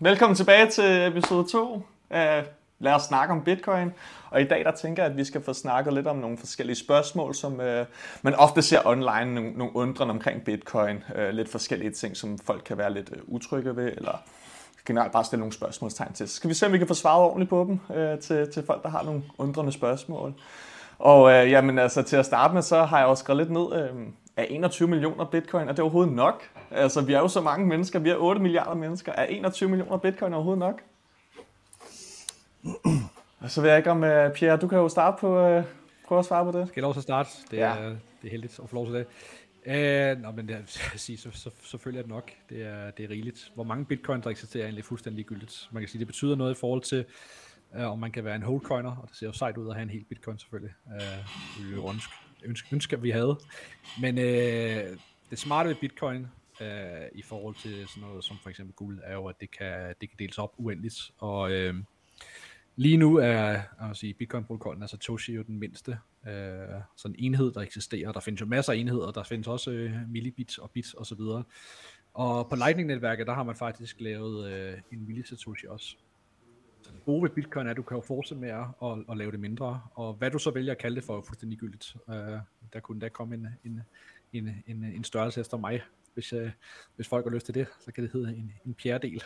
Velkommen tilbage til episode 2 af Lad os snakke om bitcoin. Og i dag der tænker jeg, at vi skal få snakket lidt om nogle forskellige spørgsmål, som øh, man ofte ser online, nogle, nogle undren omkring bitcoin. Øh, lidt forskellige ting, som folk kan være lidt øh, utrygge ved, eller generelt bare stille nogle spørgsmålstegn til. Så skal vi se, om vi kan få svaret ordentligt på dem øh, til, til folk, der har nogle undrende spørgsmål. Og øh, jamen, altså, til at starte med, så har jeg også skrevet lidt ned, øh, er 21 millioner bitcoin, er det overhovedet nok? Altså, vi er jo så mange mennesker, vi er 8 milliarder mennesker. Er 21 millioner bitcoin overhovedet nok? Så ved jeg ikke om, uh, Pierre, du kan jo starte på, uh, prøve at svare på det. Skal jeg lov til at starte? Det er, ja. det er heldigt at få lov til det. Uh, nå, men det er, sige, så, så, selvfølgelig er det nok. Det er, det er rigeligt. Hvor mange bitcoin der eksisterer er egentlig fuldstændig gyldigt. Man kan sige, det betyder noget i forhold til, uh, om man kan være en holdcoiner, og det ser jo sejt ud at have en helt bitcoin selvfølgelig. Uh, det ønske, ønske, ønsker, ønsker vi havde. Men øh, det smarte ved bitcoin, øh, i forhold til sådan noget som for eksempel guld, er jo, at det kan, det kan deles op uendeligt. Og øh, Lige nu er sige, Bitcoin-protokollen, altså Satoshi jo den mindste øh, sådan enhed, der eksisterer. Der findes jo masser af enheder, der findes også øh, millibits og bits osv. Og, og på Lightning-netværket, der har man faktisk lavet øh, en millisatoshi også. Gode ved Bitcoin er, at du kan jo fortsætte med at, at, at lave det mindre, og hvad du så vælger at kalde det for, er fuldstændig gyldigt. Uh, øh, der kunne da komme en, en, en, en, en størrelse efter mig, hvis, øh, hvis folk har lyst til det, så kan det hedde en, en fjerdedel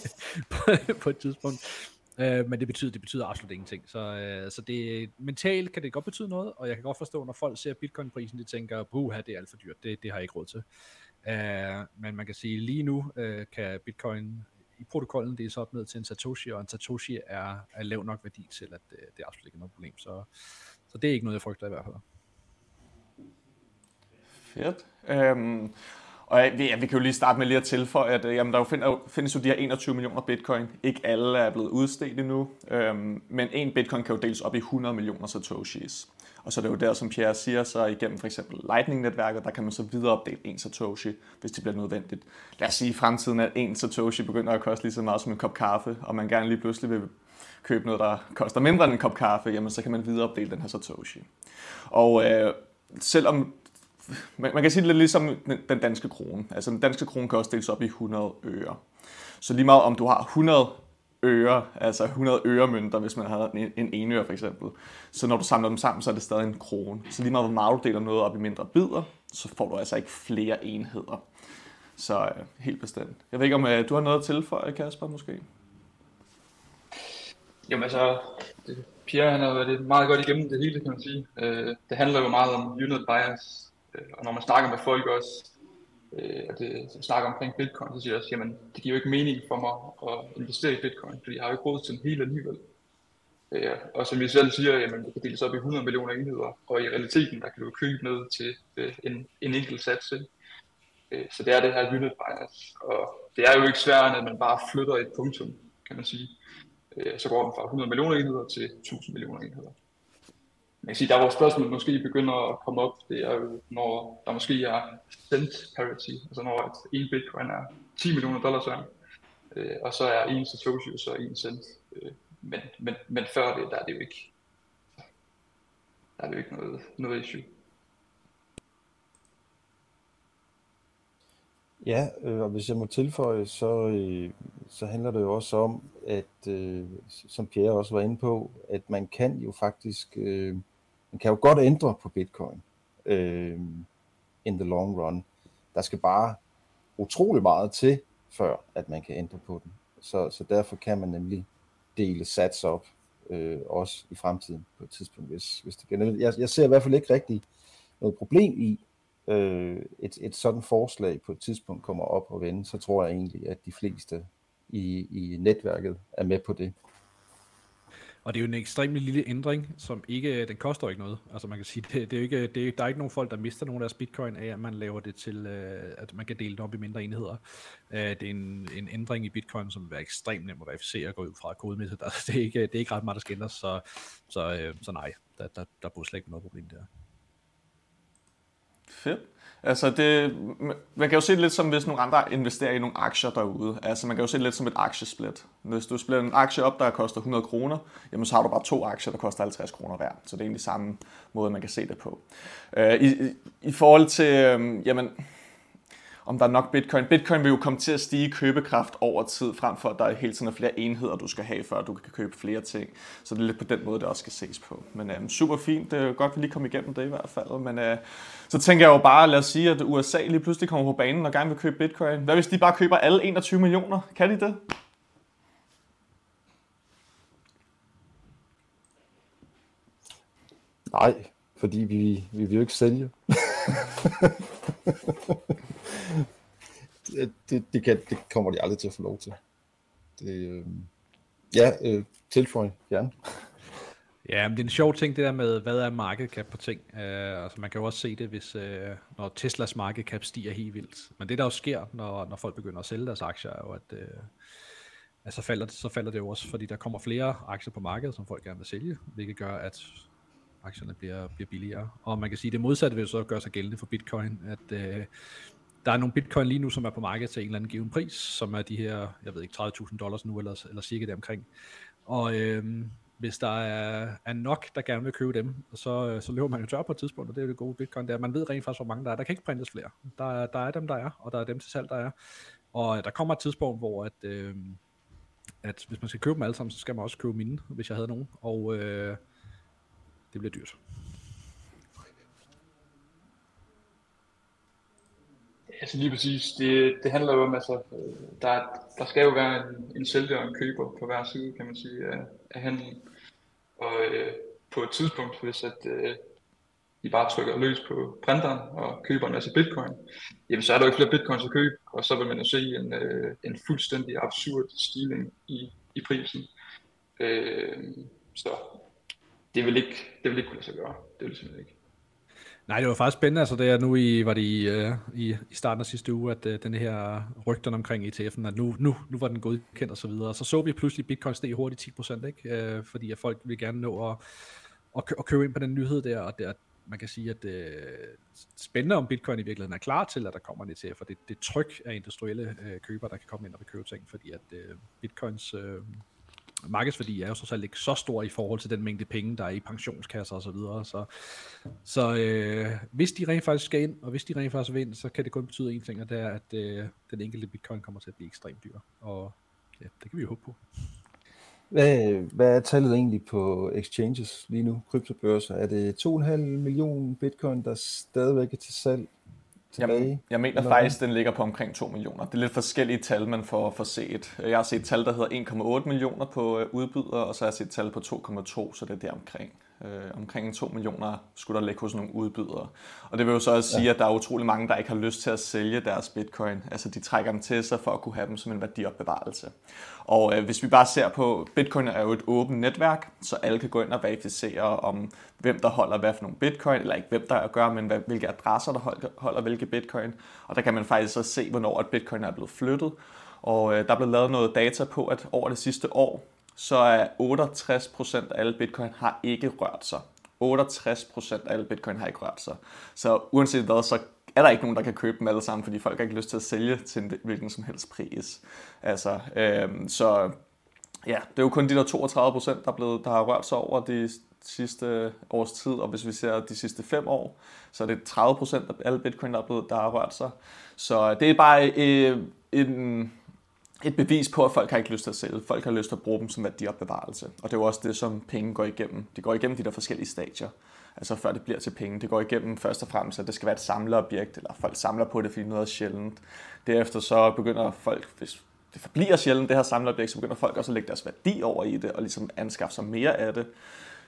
på, på et tidspunkt. Øh, men det betyder, det betyder absolut ingenting. Så, øh, så det, mentalt kan det godt betyde noget, og jeg kan godt forstå, når folk ser bitcoin-prisen, de tænker, puha, det er alt for dyrt, det, det har jeg ikke råd til. Øh, men man kan sige, lige nu øh, kan bitcoin i protokollen det er så op ned til en Satoshi, og en Satoshi er, er lav nok værdi til, at øh, det, det er absolut ikke noget problem. Så, så det er ikke noget, jeg frygter i hvert fald. Fedt. Øhm, og ja, vi kan jo lige starte med lige at tilføje, at øh, jamen, der jo find, findes jo de her 21 millioner bitcoin. Ikke alle er blevet udstedt endnu, øhm, men en bitcoin kan jo deles op i 100 millioner satoshis. Og så er det jo der, som Pierre siger, så igennem for eksempel Lightning-netværket, der kan man så videreopdele en satoshi, hvis det bliver nødvendigt. Lad os sige i fremtiden, at en satoshi begynder at koste lige så meget som en kop kaffe, og man gerne lige pludselig vil købe noget, der koster mindre end en kop kaffe, jamen så kan man videreopdele den her satoshi. Og øh, selvom man, man kan sige det lidt ligesom den danske krone. Altså den danske krone kan også deles op i 100 øre. Så lige meget om du har 100 øre, altså 100 øremønter, hvis man har en, en øre for eksempel. Så når du samler dem sammen, så er det stadig en krone. Så lige meget hvor meget du deler noget op i mindre bidder, så får du altså ikke flere enheder. Så øh, helt bestemt. Jeg ved ikke, om øh, du har noget at tilføje, Kasper, måske? Jamen altså, det, Pierre han har været meget godt igennem det hele, kan man sige. Øh, det handler jo meget om unit bias, Øh, og når man snakker med folk også, øh, og det, øh, snakker omkring bitcoin, så siger jeg også, jamen det giver jo ikke mening for mig at investere i bitcoin, fordi jeg har jo ikke råd til en hel alligevel. Øh, og som vi selv siger, jamen det kan deles op i 100 millioner enheder, og i realiteten, der kan du købe ned til øh, en, en enkelt sats. Øh, så det er det her unit bias, og det er jo ikke sværere, at man bare flytter et punktum, kan man sige. Øh, så går den fra 100 millioner enheder til 1000 millioner enheder man kan sige, der hvor spørgsmålet måske begynder at komme op, det er jo, når der måske er cent parity, altså når et en bitcoin er 10 millioner dollars værd, øh, og så er en satoshi så en cent. Øh, men, men, men før det, der er det jo ikke, der er det jo ikke noget, noget issue. Ja, øh, og hvis jeg må tilføje, så, øh, så handler det jo også om, at øh, som Pierre også var inde på, at man kan jo faktisk øh, den kan jo godt ændre på bitcoin øh, in the long run. Der skal bare utrolig meget til, før at man kan ændre på den. Så, så derfor kan man nemlig dele sats op, øh, også i fremtiden på et tidspunkt, hvis, hvis det kan. Jeg, jeg ser i hvert fald ikke rigtig noget problem i, øh, et, et sådan forslag på et tidspunkt kommer op og vende, så tror jeg egentlig, at de fleste i, i netværket er med på det. Og det er jo en ekstremt lille ændring, som ikke, øh, den koster ikke noget. Altså man kan sige, det, det er jo ikke, det er, der er ikke nogen folk, der mister nogen af deres bitcoin af, at man laver det til, øh, at man kan dele det op i mindre enheder. Øh, det er en, en ændring i bitcoin, som vil være ekstremt nem at verificere og gå ud fra kodemæssigt. Der, det, er ikke, det er ikke ret meget, der skal ændres, så, så, så nej, der, der, der burde slet ikke noget problem der. Fedt. Altså det, man kan jo se det lidt som, hvis nogle andre investerer i nogle aktier derude. Altså man kan jo se det lidt som et aktiesplit. Hvis du splitter en aktie op, der koster 100 kroner, jamen så har du bare to aktier, der koster 50 kroner hver. Så det er egentlig samme måde, man kan se det på. Øh, I, i, I forhold til, øhm, jamen, om der er nok bitcoin. Bitcoin vil jo komme til at stige købekraft over tid, frem for at der hele tiden er flere enheder, du skal have, før du kan købe flere ting. Så det er lidt på den måde, det også skal ses på. Men øh, super fint. Det er godt, at vi lige kom igennem det i hvert fald. Men øh, så tænker jeg jo bare, lad os sige, at USA lige pludselig kommer på banen og gerne vil købe bitcoin. Hvad hvis de bare køber alle 21 millioner? Kan de det? Nej, fordi vi, vi vil jo ikke sælge. det, det, det, kan, det kommer de aldrig til at få lov til. Det, øh, ja, øh, tilføj gerne. Ja, men det er en sjov ting, det der med, hvad er market cap på ting. Uh, altså man kan jo også se det, hvis, uh, når Teslas market cap stiger helt vildt. Men det der jo sker, når, når folk begynder at sælge deres aktier, er jo, at, øh, uh, at så, falder det, så falder det jo også, fordi der kommer flere aktier på markedet, som folk gerne vil sælge, hvilket gør, at aktierne bliver, bliver billigere. Og man kan sige, at det modsatte vil så gøre sig gældende for bitcoin, at øh, der er nogle bitcoin lige nu, som er på markedet til en eller anden given pris, som er de her, jeg ved ikke, 30.000 dollars nu, eller, eller cirka omkring. Og øh, hvis der er, er nok, der gerne vil købe dem, så, øh, så løber man jo tør på et tidspunkt, og det er jo det gode bitcoin der. Man ved rent faktisk, hvor mange der er. Der kan ikke printes flere. Der, der er dem, der er, og der er dem til salg, der er. Og øh, der kommer et tidspunkt, hvor at, øh, at hvis man skal købe dem alle sammen, så skal man også købe mine, hvis jeg havde nogen. Og øh, det bliver dyrt. Altså lige præcis, det, det handler jo om, altså, der, der skal jo være en, en sælger og en køber på hver side, kan man sige, af, af handlen. Og øh, på et tidspunkt, hvis at, øh, I bare trykker løs på printeren og køber en masse bitcoin, jamen så er der jo ikke flere bitcoins at købe, og så vil man jo se en, øh, en fuldstændig absurd stigning i, i prisen. Øh, så det vil ikke, det vil ikke kunne lade sig gøre. Det vil simpelthen ikke. Nej, det var faktisk spændende. Altså, det er nu i, var det i, uh, i, i starten af sidste uge, at uh, den her rygten omkring ETF'en, at nu, nu, nu var den godkendt og så videre. Så så vi pludselig Bitcoin steg hurtigt 10%, ikke? Uh, fordi at folk vil gerne nå at, at, kø- at købe ind på den nyhed der, og det, at man kan sige, at det spændende om Bitcoin i virkeligheden er klar til, at der kommer en ETF, for det, det tryk af industrielle uh, købere, der kan komme ind og købe ting, fordi at uh, Bitcoins uh, markedsværdi er jo så ikke så stor i forhold til den mængde penge, der er i pensionskasser osv. Så, videre. så, så øh, hvis de rent faktisk skal ind, og hvis de rent faktisk vil ind, så kan det kun betyde en ting, og det er, at øh, den enkelte bitcoin kommer til at blive ekstremt dyr. Og ja, det kan vi jo håbe på. Hvad, hvad er tallet egentlig på exchanges lige nu, kryptobørser? Er det 2,5 millioner bitcoin, der stadigvæk er til salg? Tilbage? Jeg, jeg mener faktisk, den ligger på omkring 2 millioner. Det er lidt forskellige tal, man får, får set. Jeg har set tal, der hedder 1,8 millioner på øh, udbydere, og så har jeg set tal på 2,2, så det er der omkring. Øh, omkring 2 millioner skulle der ligge hos nogle udbydere. Og det vil jo så også sige, ja. at der er utrolig mange, der ikke har lyst til at sælge deres bitcoin. Altså de trækker dem til sig for at kunne have dem som en værdiopbevarelse. Og øh, hvis vi bare ser på, bitcoin er jo et åbent netværk, så alle kan gå ind og verificere om, hvem der holder hvad for nogle bitcoin, eller ikke hvem der er at gøre, men hvad, hvilke adresser der holder, hvilke bitcoin. Og der kan man faktisk så se, hvornår et bitcoin er blevet flyttet. Og øh, der er blevet lavet noget data på, at over det sidste år, så er 68% af alle bitcoin har ikke rørt sig. 68% af alle bitcoin har ikke rørt sig. Så uanset hvad, så er der ikke nogen, der kan købe dem alle sammen, fordi folk har ikke lyst til at sælge til en hvilken som helst pris. Altså, øhm, så ja, det er jo kun de der 32 procent, der, er blevet, der har rørt sig over de sidste års tid, og hvis vi ser de sidste fem år, så er det 30 procent af alle bitcoin, der, er blevet, der har rørt sig. Så det er bare øh, en, et bevis på, at folk har ikke lyst til at sælge. Folk har lyst til at bruge dem som værdiopbevarelse. Og det er jo også det, som penge går igennem. Det går igennem de der forskellige stadier altså før det bliver til penge. Det går igennem først og fremmest, at det skal være et samlerobjekt, eller folk samler på det, fordi noget er sjældent. Derefter så begynder folk, hvis det forbliver sjældent, det her samlerobjekt, så begynder folk også at lægge deres værdi over i det, og ligesom anskaffe sig mere af det.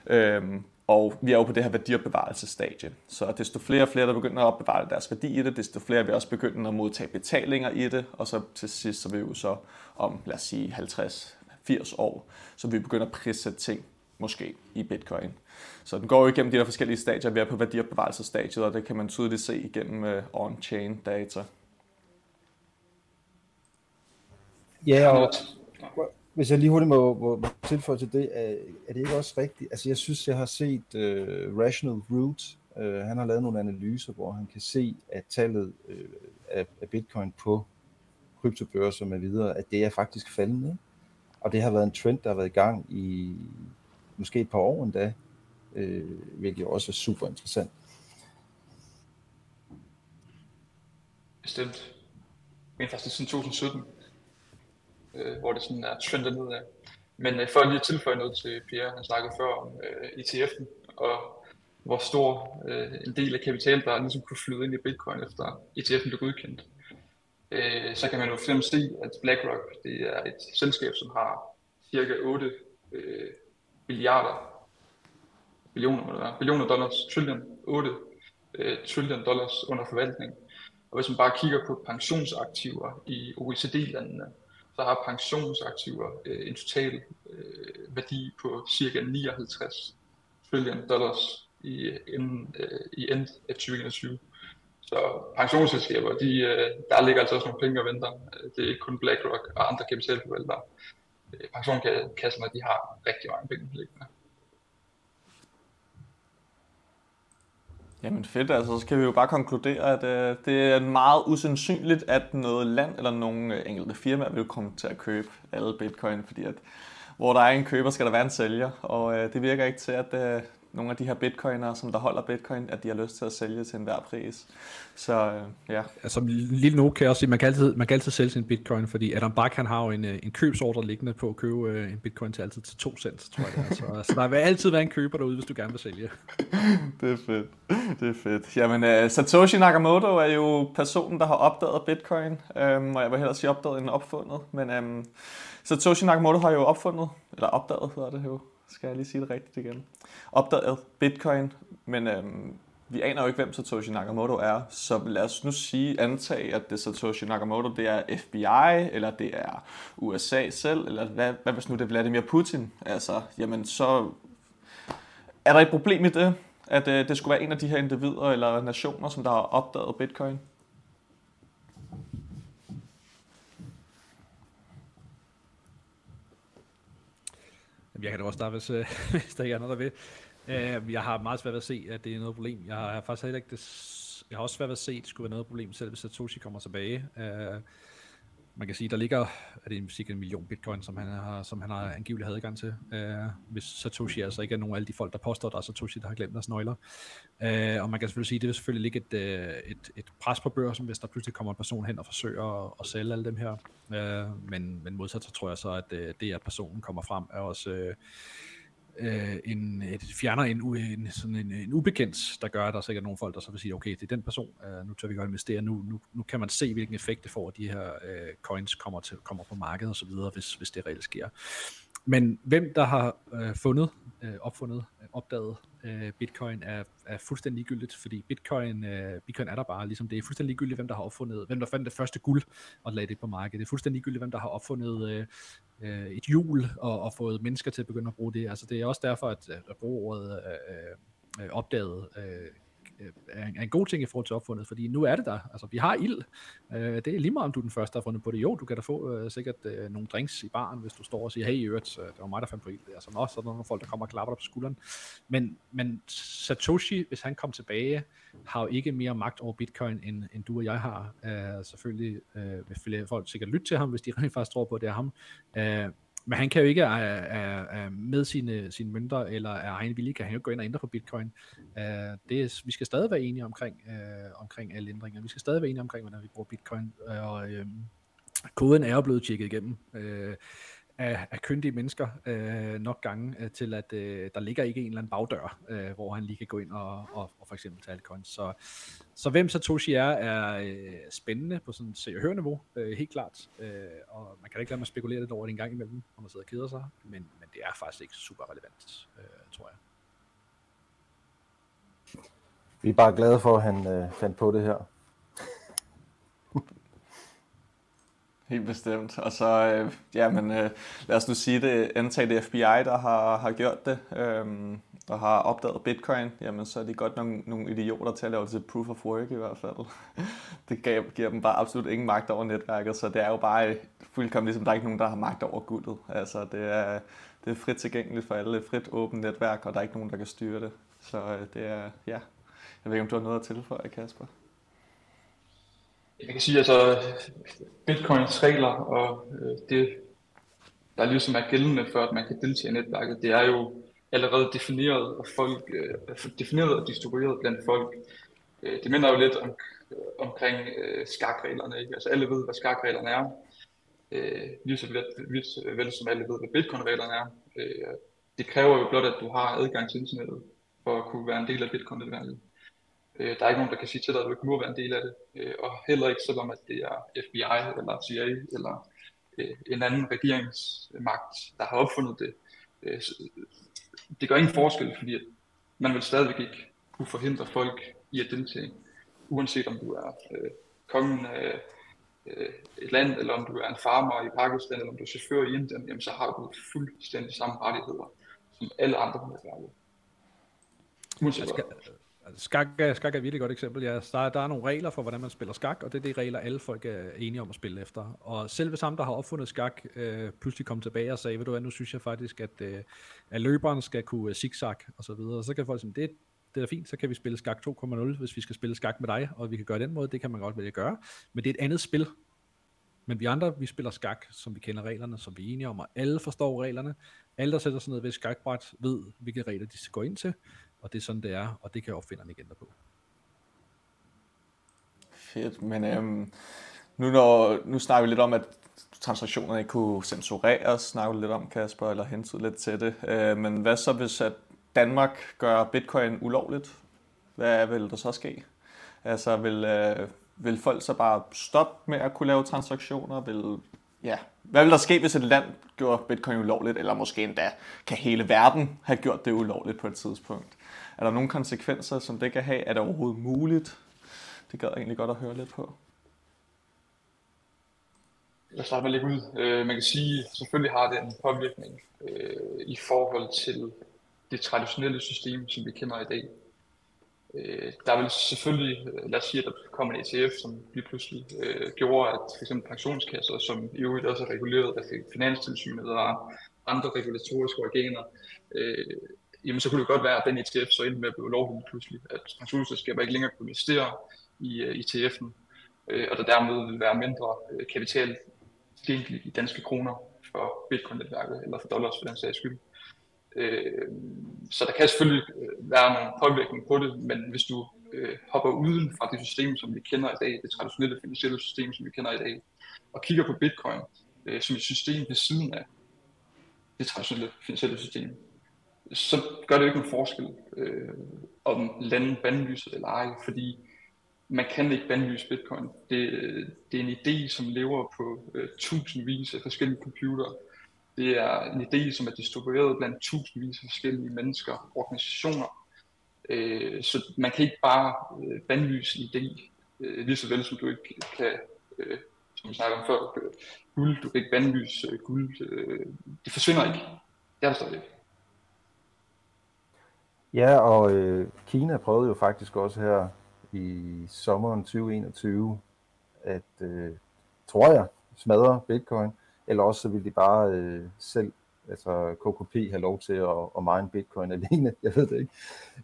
Øhm, og vi er jo på det her værdiopbevarelsesstadie. Så desto flere og flere, der begynder at opbevare deres værdi i det, desto flere vil også begynde at modtage betalinger i det, og så til sidst, så vil vi jo så om, lad os sige, 50-80 år, så vi begynder at prissætte ting, måske, i bitcoin. Så den går jo igennem de der forskellige stadier. Vi er på værdiopbevarelsesstadiet, og det kan man tydeligt se igennem uh, on-chain data. Ja, og hvis jeg lige hurtigt må, må tilføje til det, er, er det ikke også rigtigt? Altså jeg synes, jeg har set uh, Rational Root, uh, han har lavet nogle analyser, hvor han kan se, at tallet uh, af, af bitcoin på kryptobørser med videre, at det er faktisk faldende. Og det har været en trend, der har været i gang i måske et par år endda, øh, hvilket også er super interessant. Bestemt. men faktisk siden 2017, øh, hvor det sådan er trendet nedad. Men øh, for lige at tilføje noget til Pierre, han snakkede før om øh, ETF'en, og hvor stor øh, en del af kapital, der ligesom kunne flyde ind i Bitcoin efter ETF'en blev godkendt. Øh, så kan man jo for se, at BlackRock det er et selskab, som har cirka 8 øh, milliarder, billioner, billioner dollars, trillion, 8 øh, trillion dollars under forvaltning. Og hvis man bare kigger på pensionsaktiver i OECD-landene, der har pensionsaktiver øh, en total øh, værdi på cirka 59 trillion dollars i, end, øh, i end af 2021. Så pensionsselskaber, de, øh, der ligger altså også nogle penge og venter. Det er ikke kun BlackRock og andre kapitalforvaltere. Øh, pensionskasserne, de har rigtig mange penge liggende. Jamen fedt, altså så skal vi jo bare konkludere, at øh, det er meget usandsynligt, at noget land eller nogle øh, enkelte firmaer vil komme til at købe alle bitcoin, fordi at hvor der er en køber, skal der være en sælger, og øh, det virker ikke til, at øh, nogle af de her bitcoinere, som der holder bitcoin, at de har lyst til at sælge til enhver pris. Så øh, ja. Altså lille nu kan jeg også sige, man kan altid, man kan altid sælge sin bitcoin, fordi Adam Back han har jo en, øh, en købsordre liggende på at købe øh, en bitcoin til altid til 2 cent, tror jeg det er. Så, så der vil altid være en køber derude, hvis du gerne vil sælge. det er fedt. Det er fedt. Jamen, uh, Satoshi Nakamoto er jo personen, der har opdaget bitcoin, um, og jeg vil hellere sige opdaget end opfundet, men um, Satoshi Nakamoto har jo opfundet, eller opdaget hedder det jo, skal jeg lige sige det rigtigt igen, opdaget bitcoin, men øhm, vi aner jo ikke, hvem Satoshi Nakamoto er, så lad os nu sige, antage, at det Satoshi Nakamoto, det er FBI, eller det er USA selv, eller hvad, hvad hvis nu det er Vladimir Putin? Altså, jamen så er der et problem i det, at øh, det skulle være en af de her individer eller nationer, som der har opdaget bitcoin? Jeg kan da også starte, hvis, øh, hvis der ikke er noget, der vil. Uh, jeg har meget svært ved at se, at det er noget problem. Jeg har faktisk heller ikke det, jeg har også svært ved at se, at det skulle være noget problem, selv hvis Satoshi kommer tilbage. Uh, man kan sige, der ligger er det cirka en million bitcoin, som han har, som han har angiveligt adgang til. Uh, hvis Satoshi altså ikke er nogen af alle de folk, der påstår, der er Satoshi, der har glemt deres nøgler. Uh, og man kan selvfølgelig sige, det vil selvfølgelig ligge et, øh, et, et pres på børsen, hvis der pludselig kommer en person hen og forsøger at, at sælge alle dem her. Uh, men, men modsat så tror jeg så, at det, at personen kommer frem, er også... Uh, øh, en, et, fjerner en, en, sådan en, en ubekendt, der gør, at der er sikkert nogle folk, der så vil sige, okay, det er den person, øh, nu tør vi godt investere, nu, nu, nu kan man se, hvilken effekt det får, at de her øh, coins kommer, til, kommer på markedet osv., hvis, hvis det reelt sker. Men hvem der har øh, fundet, øh, opfundet, øh, opdaget øh, bitcoin er, er fuldstændig ligegyldigt, fordi bitcoin, øh, bitcoin er der bare, ligesom det er fuldstændig ligegyldigt, hvem der har opfundet, hvem der fandt det første guld og lagde det på markedet. Det er fuldstændig ligegyldigt, hvem der har opfundet øh, øh, et hjul og, og fået mennesker til at begynde at bruge det. Altså det er også derfor, at, øh, at bruge ordet øh, øh, opdaget øh, er en, er en god ting i forhold til opfundet, fordi nu er det der. Altså, vi har ild. Øh, det er lige meget, om du er den første, der har fundet på det. Jo, du kan da få øh, sikkert øh, nogle drinks i baren, hvis du står og siger, hey, øvrigt, øh, det var mig, der fandt på ild. Altså, nå, så er der nogle folk, der kommer og klapper dig på skulderen. Men, men Satoshi, hvis han kom tilbage, har jo ikke mere magt over bitcoin, end, end du og jeg har. Øh, selvfølgelig øh, vil folk sikkert lytte til ham, hvis de rent faktisk tror på, at det er ham. Øh, men han kan jo ikke uh, uh, uh, med sine, sine mønter eller af egen vilje, kan han jo gå ind og ændre på bitcoin. Uh, det er, vi skal stadig være enige omkring, uh, omkring alle ændringer. Vi skal stadig være enige omkring, hvordan vi bruger bitcoin. Uh, og uh, koden er jo blevet tjekket igennem. Uh, af, af kyndige mennesker øh, nok gange øh, til, at øh, der ligger ikke en eller anden bagdør, øh, hvor han lige kan gå ind og, og, og for eksempel tage altcoins. Så, så hvem Satoshi er, er øh, spændende på sådan et se niveau, øh, helt klart. Øh, og man kan ikke lade mig spekulere lidt over det en gang imellem, når man sidder og keder sig, men, men det er faktisk ikke super relevant, øh, tror jeg. Vi er bare glade for, at han øh, fandt på det her. Helt bestemt. Og så, øh, ja, men øh, lad os nu sige det, antage det FBI, der har, har gjort det, øh, der har opdaget bitcoin, jamen så er de godt nogle, nogle idioter til at lave det til proof of work i hvert fald. det gav, giver dem bare absolut ingen magt over netværket, så det er jo bare øh, fuldkommen ligesom, der er ikke nogen, der har magt over guldet. Altså det er, det er frit tilgængeligt for alle, et frit åbent netværk, og der er ikke nogen, der kan styre det. Så øh, det er, ja, jeg ved ikke, om du har noget at tilføje, Kasper? Jeg kan sige, altså bitcoins regler og øh, det, der ligesom er gældende for, at man kan deltage i netværket, det er jo allerede defineret og folk, øh, defineret og distribueret blandt folk. Øh, det minder jo lidt om, øh, omkring øh, skakreglerne. Ikke? Altså alle ved, hvad skakreglerne er. Øh, lige så vidt, øh, vel som alle ved, hvad bitcoin-reglerne er. Øh, det kræver jo blot, at du har adgang til internettet for at kunne være en del af bitcoin-netværket. Øh, der er ikke nogen, der kan sige til dig, at du ikke må være en del af det. Øh, og heller ikke selvom, at det er FBI eller CIA eller øh, en anden regeringsmagt, der har opfundet det. Øh, det gør ingen forskel, fordi man vil stadigvæk ikke kunne forhindre folk i at deltage, uanset om du er øh, kongen af øh, et land, eller om du er en farmer i Pakistan, eller om du er chauffør i Indien, jamen så har du fuldstændig samme rettigheder som alle andre netværket. Uanset. Altså, skak, er, skak er et virkelig godt eksempel. Ja, der, der er nogle regler for, hvordan man spiller skak, og det er de regler, alle folk er enige om at spille efter. Og selv hvis ham, der har opfundet skak, øh, pludselig kom tilbage og sagde, ved du hvad, nu synes jeg faktisk, at, øh, at løberen skal kunne øh, zigzag og så videre. Så kan folk sige, det, det er fint, så kan vi spille skak 2.0, hvis vi skal spille skak med dig, og vi kan gøre den måde, det kan man godt vælge at gøre. Men det er et andet spil. Men vi andre, vi spiller skak, som vi kender reglerne, som vi er enige om, og alle forstår reglerne. Alle, der sætter sig ned ved skakbræt, ved, hvilke regler de skal gå ind til og det er sådan, det er, og det kan opfinderne ikke ændre på. Fedt, men øhm, nu, når, nu snakker vi lidt om, at transaktionerne ikke kunne censureres, snakker vi lidt om, Kasper, eller hentyde lidt til det. Øh, men hvad så, hvis at Danmark gør bitcoin ulovligt? Hvad vil der så ske? Altså, vil, øh, vil folk så bare stoppe med at kunne lave transaktioner? Vil, ja, hvad vil der ske, hvis et land gjorde bitcoin ulovligt, eller måske endda kan hele verden have gjort det ulovligt på et tidspunkt? Er der nogle konsekvenser, som det kan have? Er det overhovedet muligt? Det gad jeg egentlig godt at høre lidt på. Jeg starter med at lægge ud. Øh, man kan sige, at selvfølgelig har det en påvirkning øh, i forhold til det traditionelle system, som vi kender i dag. Øh, der vil selvfølgelig, øh, lad os sige, at der kommer en ETF, som lige pludselig øh, gjorde, at f.eks. pensionskasser, som i øvrigt også er reguleret af Finanstilsynet og andre regulatoriske organer, øh, jamen så kunne det godt være, at den ETF så endte med at blive lovlig pludselig, at pensionsselskaber ikke længere kunne investere i øh, uh, ETF'en, øh, og der dermed vil være mindre øh, kapital tilgængelig i danske kroner for Bitcoin-netværket, eller for dollars for den sags skyld. Øh, så der kan selvfølgelig øh, være nogle påvirkning på det, men hvis du øh, hopper uden fra det system, som vi kender i dag, det traditionelle finansielle system, som vi kender i dag, og kigger på Bitcoin øh, som et system ved siden af det traditionelle finansielle system, så gør det jo ikke nogen forskel, øh, om landet bandlyser eller ej, fordi man kan ikke bandlyse bitcoin. Det, øh, det er en idé, som lever på øh, tusindvis af forskellige computere. Det er en idé, som er distribueret blandt tusindvis af forskellige mennesker, organisationer. Øh, så man kan ikke bare øh, bandlyse en idé, øh, lige så vel som du ikke kan, øh, som vi snakkede om før, øh, guld, du kan ikke bandlyse øh, guld. Øh, det forsvinder ikke. Det er der stadig. Ja, og øh, Kina prøvede jo faktisk også her i sommeren 2021 at, øh, tror jeg, smadre bitcoin, eller også så ville de bare øh, selv, altså KKP, have lov til at, at mine bitcoin alene, jeg ved det ikke.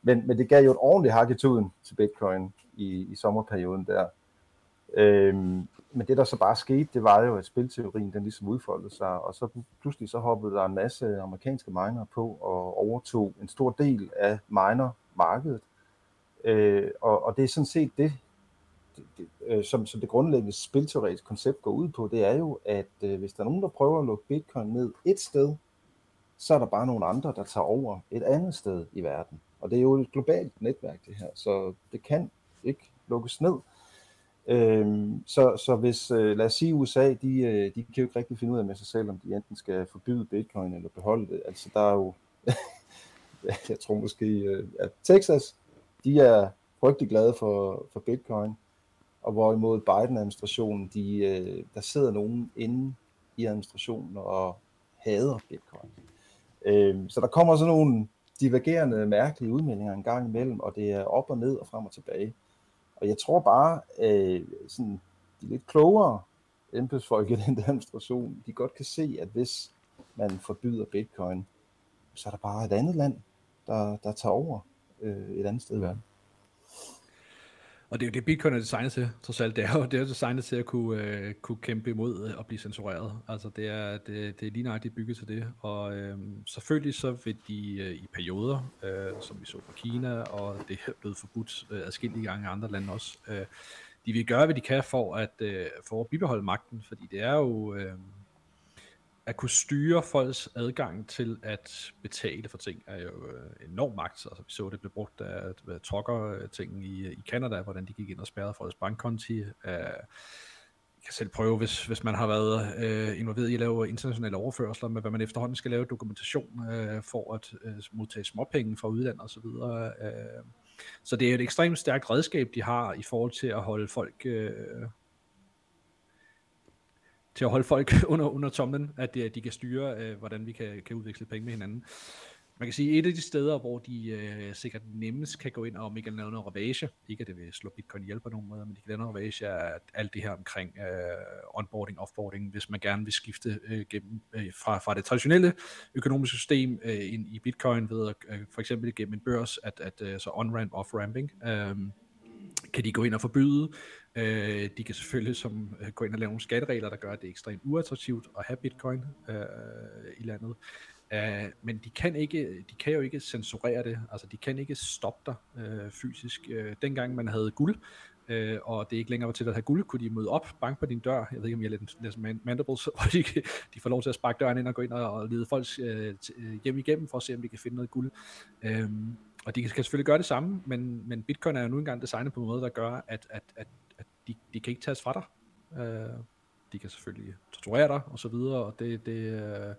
Men, men det gav jo et ordentligt hak i tuden til bitcoin i, i sommerperioden der. Øhm, men det der så bare skete, det var jo, at spilteorien den ligesom udfoldede sig, og så pludselig så hoppede der en masse amerikanske miner på og overtog en stor del af miner-markedet. Øh, og, og det er sådan set det, det, det øh, som, som det grundlæggende spilteoretiske koncept går ud på, det er jo, at øh, hvis der er nogen, der prøver at lukke bitcoin ned et sted, så er der bare nogle andre, der tager over et andet sted i verden. Og det er jo et globalt netværk, det her, så det kan ikke lukkes ned. Øhm, så, så hvis, øh, lad os sige USA, de, øh, de kan jo ikke rigtig finde ud af med sig selv, om de enten skal forbyde bitcoin eller beholde det. Altså der er jo, jeg tror måske, øh, at Texas, de er frygtelig glade for, for bitcoin, og hvorimod Biden-administrationen, de, øh, der sidder nogen inde i administrationen og hader bitcoin. Øh, så der kommer sådan nogle divergerende, mærkelige udmeldinger en gang imellem, og det er op og ned og frem og tilbage. Og jeg tror bare, øh, sådan, de lidt klogere embedsfolk i den der administration, de godt kan se, at hvis man forbyder bitcoin, så er der bare et andet land, der, der tager over øh, et andet sted i verden. Og det er jo det, Bitcoin er designet til, trods alt. Det er jo, det er designet til at kunne, øh, kunne kæmpe imod øh, at blive censureret. Altså det er, det, det er lige nøjagtigt bygget til det. Og øh, selvfølgelig så vil de øh, i perioder, øh, som vi så fra Kina, og det er blevet forbudt øh, adskillige gange i andre lande også, øh, de vil gøre, hvad de kan for at, øh, for at bibeholde magten, fordi det er jo øh, at kunne styre folks adgang til at betale for ting, er jo øh, enorm magt. Altså, vi så det blev brugt af trokker-ting i, øh, i Canada, hvordan de gik ind og spærrede folks bankkonti. Øh, kan selv prøve, hvis, hvis man har været øh, involveret i at lave internationale overførsler, med hvad man efterhånden skal lave dokumentation øh, for at øh, modtage småpenge fra udlandet osv. Øh, så det er et ekstremt stærkt redskab, de har i forhold til at holde folk øh, til at holde folk under, under tomlen, at de, at de kan styre, øh, hvordan vi kan, kan udveksle penge med hinanden. Man kan sige, et af de steder, hvor de øh, sikkert nemmest kan gå ind og ikke lave noget ravage, ikke at det vil slå bitcoin ihjel på nogen måde, men de kan lave noget ravage, er alt det her omkring øh, onboarding, offboarding, hvis man gerne vil skifte øh, gennem, øh, fra, fra det traditionelle økonomiske system øh, ind i bitcoin ved at, øh, for eksempel gennem en børs, at, at øh, så on-ramp, off-ramping, øh, kan de gå ind og forbyde. Øh, de kan selvfølgelig som, øh, gå ind og lave nogle skatteregler, der gør, at det er ekstremt uattraktivt at have bitcoin øh, i landet. Øh, men de kan, ikke, de kan jo ikke censurere det, altså de kan ikke stoppe dig øh, fysisk. Øh, dengang man havde guld, øh, og det er ikke længere var til at have guld, kunne de møde op, banke på din dør, jeg ved ikke om jeg er lidt, lidt mandibles, hvor de, de får lov til at sparke døren ind og gå ind og, og lede folks uh, hjem igennem, for at se om de kan finde noget guld. Øh, og de kan selvfølgelig gøre det samme, men, men bitcoin er jo nu engang designet på en måde, der gør, at, at, at, at de, de kan ikke tages fra dig. Øh, de kan selvfølgelig torturere dig, og så videre, og det, det øh,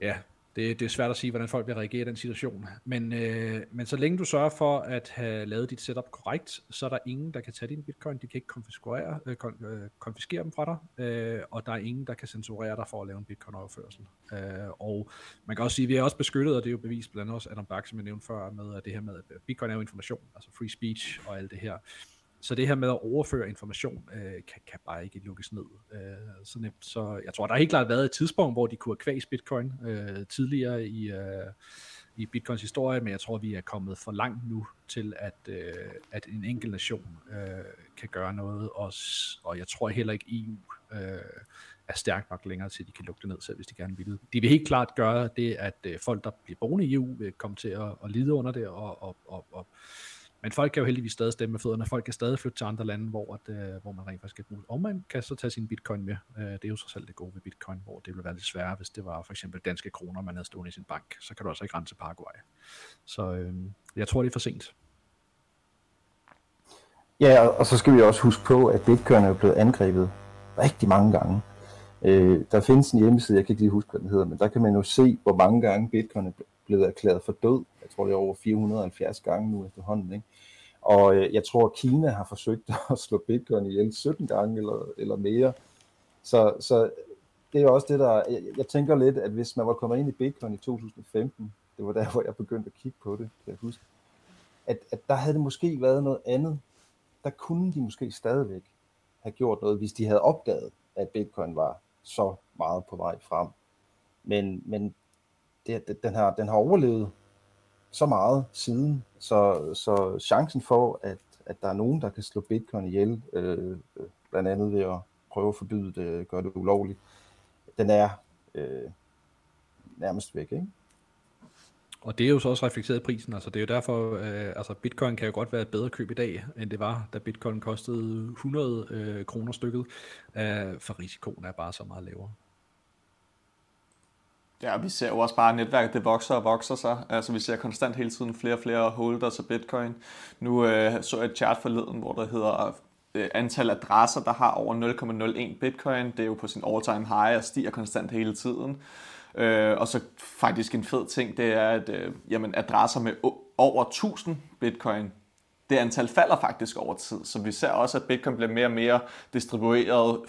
ja, det, det er svært at sige, hvordan folk vil reagere i den situation. Men, øh, men så længe du sørger for at have lavet dit setup korrekt, så er der ingen, der kan tage din bitcoin. De kan ikke konfiskere, øh, kon, øh, konfiskere dem fra dig, øh, og der er ingen, der kan censurere dig for at lave en bitcoin-overførsel. Øh, og man kan også sige, at vi er også beskyttet, og det er jo bevist blandt andet også Adam Back, som jeg nævnte før, med at det her med, at bitcoin er jo information, altså free speech og alt det her. Så det her med at overføre information øh, kan, kan bare ikke lukkes ned øh, så nemt. Så jeg tror, der har helt klart været et tidspunkt, hvor de kunne have kvæst bitcoin øh, tidligere i, øh, i bitcoins historie, men jeg tror, vi er kommet for langt nu til, at, øh, at en enkelt nation øh, kan gøre noget også, og jeg tror heller ikke EU øh, er stærkt nok længere til, at de kan lukke det ned selv, hvis de gerne vil. De vil helt klart gøre det, at øh, folk, der bliver boende i EU, vil komme til at, at lide under det, og, og, og, og men folk kan jo heldigvis stadig stemme med fødderne. Folk kan stadig flytte til andre lande, hvor, at, øh, hvor man rent faktisk kan bruge Og man kan så tage sin bitcoin med. Øh, det er jo så selv det gode ved bitcoin, hvor det ville være lidt sværere, hvis det var for eksempel danske kroner, man havde stående i sin bank. Så kan du altså ikke rense Paraguay. Så øh, jeg tror, det er for sent. Ja, og så skal vi også huske på, at bitcoin er blevet angrebet rigtig mange gange. Øh, der findes en hjemmeside, jeg kan ikke lige huske, hvad den hedder, men der kan man jo se, hvor mange gange bitcoin er blevet erklæret for død. Jeg tror, det er over 470 gange nu efterhånden. Ikke? Og øh, jeg tror, at Kina har forsøgt at slå bitcoin ihjel 17 gange eller, eller mere. Så, så det er også det, der... Jeg, jeg tænker lidt, at hvis man var kommet ind i bitcoin i 2015, det var der, hvor jeg begyndte at kigge på det, kan jeg huske, at, at der havde det måske været noget andet. Der kunne de måske stadigvæk have gjort noget, hvis de havde opdaget, at bitcoin var så meget på vej frem. Men, men det, den, har, den har overlevet så meget siden, så, så chancen for, at, at der er nogen, der kan slå bitcoin ihjel, øh, blandt andet ved at prøve at forbyde det, gøre det ulovligt, den er øh, nærmest væk, ikke? Og det er jo så også reflekteret i prisen, altså det er jo derfor, øh, altså bitcoin kan jo godt være et bedre køb i dag, end det var, da bitcoin kostede 100 øh, kroner stykket, øh, for risikoen er bare så meget lavere. Ja, vi ser jo også bare, at netværket det vokser og vokser sig. Altså vi ser konstant hele tiden flere og flere holders af bitcoin. Nu øh, så jeg et chart forleden, hvor der hedder øh, antal adresser, der har over 0,01 bitcoin. Det er jo på sin all-time high og stiger konstant hele tiden. Øh, og så faktisk en fed ting, det er, at øh, jamen, adresser med over 1000 bitcoin, det antal falder faktisk over tid. Så vi ser også, at bitcoin bliver mere og mere distribueret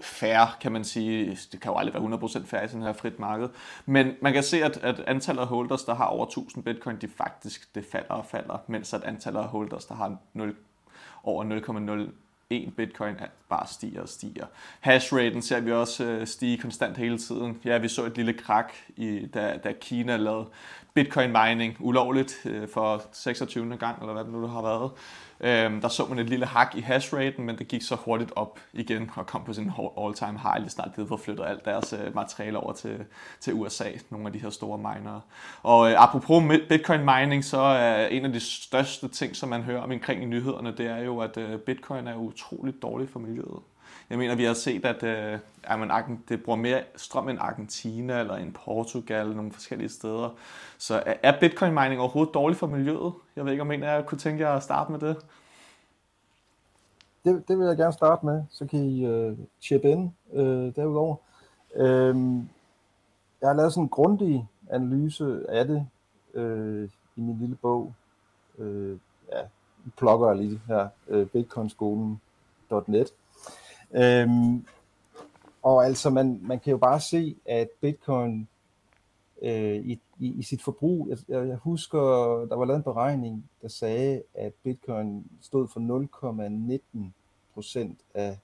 fair, kan man sige. Det kan jo aldrig være 100% fair i sådan her frit marked. Men man kan se, at, at antallet af holders, der har over 1000 bitcoin, de faktisk det falder og falder, mens at antallet af holders, der har 0, over 0,01 bitcoin bare stiger og stiger. Hashraten ser vi også øh, stige konstant hele tiden. Ja, vi så et lille krak, i, da, da Kina lavede bitcoin mining ulovligt øh, for 26. gang, eller hvad det nu har været. Øhm, der så man et lille hak i hashraten, men det gik så hurtigt op igen og kom på sin all-time high, lige snart det havde flyttet alt deres øh, materiale over til, til USA, nogle af de her store minere. Og øh, apropos bitcoin mining, så er en af de største ting, som man hører om omkring i nyhederne, det er jo, at øh, bitcoin er utroligt dårligt for miljøet. Jeg mener, vi har set, at øh, at man, det bruger mere strøm end Argentina eller en Portugal, nogle forskellige steder. Så er bitcoin mining overhovedet dårligt for miljøet? Jeg ved ikke, om en af jer kunne tænke jer at starte med det? Det, det vil jeg gerne starte med, så kan I øh, chip ind øh, derudover. Øh, jeg har lavet sådan en grundig analyse af det øh, i min lille bog. Øh, ja, plukker jeg lige her, øh, bitcoinskolen.net. Øhm, og altså, man, man kan jo bare se, at bitcoin øh, i, i, i sit forbrug, jeg, jeg husker, der var lavet en beregning, der sagde, at bitcoin stod for 0,19 procent af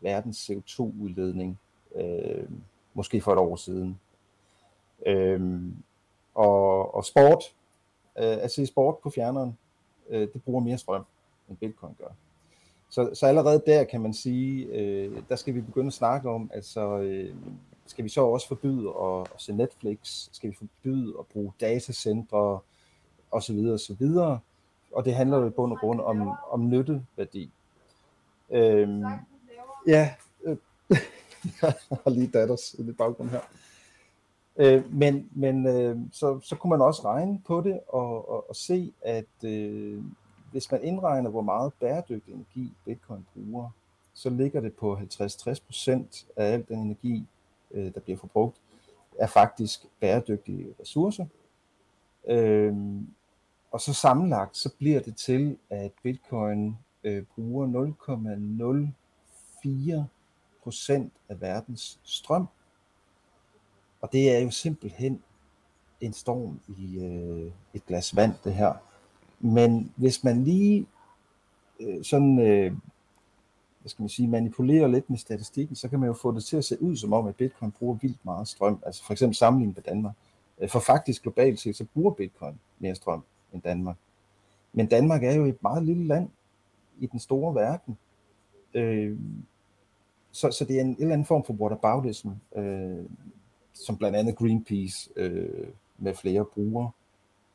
verdens CO2-udledning, øh, måske for et år siden. Øh, og, og sport, øh, at se sport på fjerneren, øh, det bruger mere strøm, end bitcoin gør. Så, så allerede der kan man sige, øh, der skal vi begynde at snakke om, altså øh, skal vi så også forbyde at, at se Netflix, skal vi forbyde at bruge datacentre osv. osv. Og det handler jo i bund og grund om, om nytteværdi. Øhm, ja, øh, jeg har lige datters i det baggrund her. Øh, men men øh, så, så kunne man også regne på det og, og, og se, at øh, hvis man indregner, hvor meget bæredygtig energi Bitcoin bruger, så ligger det på 50-60% af al den energi, øh, der bliver forbrugt, er faktisk bæredygtige ressourcer. Øhm, og så sammenlagt, så bliver det til, at Bitcoin øh, bruger 0,04% af verdens strøm. Og det er jo simpelthen en storm i øh, et glas vand, det her. Men hvis man lige øh, sådan, øh, hvad skal man sige, manipulerer lidt med statistikken, så kan man jo få det til at se ud som om, at Bitcoin bruger vildt meget strøm. Altså for eksempel sammenlignet med Danmark. Øh, for faktisk globalt set, så bruger Bitcoin mere strøm end Danmark. Men Danmark er jo et meget lille land i den store verden. Øh, så, så det er en, en eller anden form for whataboutism, øh, som blandt andet Greenpeace øh, med flere bruger.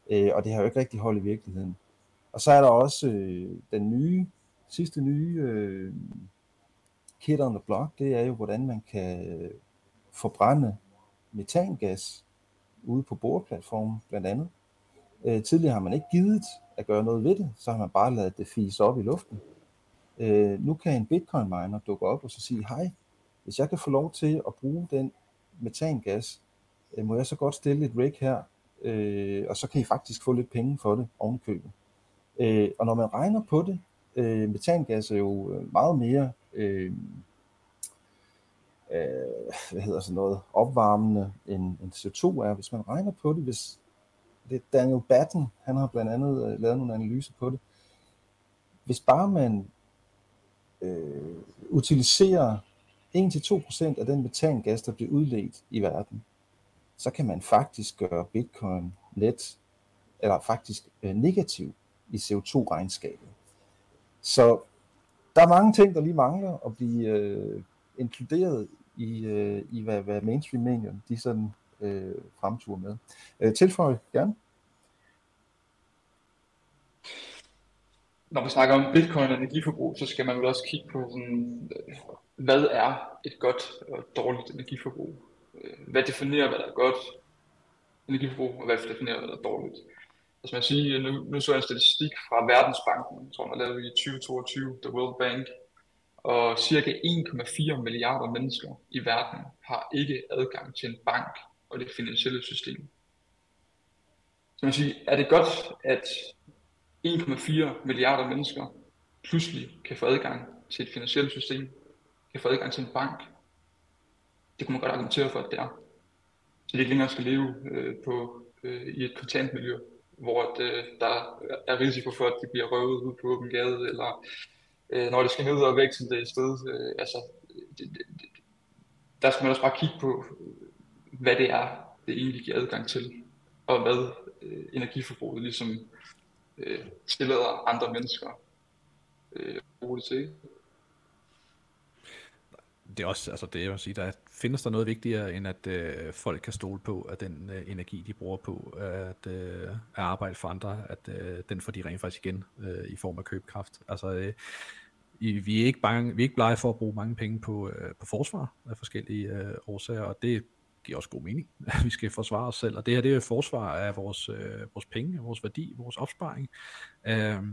Øh, og det har jo ikke rigtig hold i virkeligheden. Og så er der også øh, den nye, sidste nye øh, kit on the block, det er jo, hvordan man kan øh, forbrænde metangas ude på boreplatformen blandt andet. Øh, tidligere har man ikke givet at gøre noget ved det, så har man bare ladet det fise op i luften. Øh, nu kan en bitcoin miner dukke op og så sige, hej, hvis jeg kan få lov til at bruge den metangas, øh, må jeg så godt stille et rig her, øh, og så kan I faktisk få lidt penge for det ovenkøbet. Øh, og når man regner på det, øh, metangas er jo øh, meget mere øh, øh, hvad hedder sådan noget, opvarmende end, end CO2 er. Hvis man regner på det, hvis det er Daniel Batten, han har blandt andet øh, lavet nogle analyser på det. Hvis bare man øh, utiliserer 1-2% af den metangas, der bliver udledt i verden, så kan man faktisk gøre bitcoin net, eller faktisk øh, negativ i CO2-regnskabet. Så der er mange ting, der lige mangler at blive øh, inkluderet i, øh, i hvad, hvad mainstream medierne de sådan øh, fremturer med. Øh, tilføj gerne. Når vi snakker om bitcoin og energiforbrug, så skal man vel også kigge på, sådan, hvad er et godt og dårligt energiforbrug? Øh, hvad definerer, hvad der er godt energiforbrug, og hvad definerer, hvad der er dårligt. Altså man siger, nu, nu så jeg en statistik fra Verdensbanken, jeg tror, jeg, lavede i 2022, The World Bank, og cirka 1,4 milliarder mennesker i verden har ikke adgang til en bank og det finansielle system. Så man siger, er det godt, at 1,4 milliarder mennesker pludselig kan få adgang til et finansielt system, kan få adgang til en bank, det kunne man godt argumentere for, at det er. Så de ikke længere skal leve øh, på, øh, i et kontantmiljø, hvor at, øh, der er risiko for, at de bliver røvet ud på åben gade, eller øh, når det skal ned og veksle det i stedet. Øh, altså, det, det, det, der skal man også bare kigge på, hvad det er, det egentlig giver adgang til, og hvad øh, energiforbruget ligesom øh, tillader andre mennesker øh, bruge det til. Det er også, altså det jeg vil sige, der findes der noget vigtigere, end at øh, folk kan stole på, at den øh, energi, de bruger på at, øh, at arbejde for andre, at øh, den får de rent faktisk igen øh, i form af købekraft. Altså, øh, vi er ikke bange, vi er ikke blege for at bruge mange penge på, øh, på forsvar af forskellige øh, årsager, og det giver også god mening, at vi skal forsvare os selv. Og det her, det er forsvar af vores, øh, vores penge, vores værdi, vores opsparing. Øh,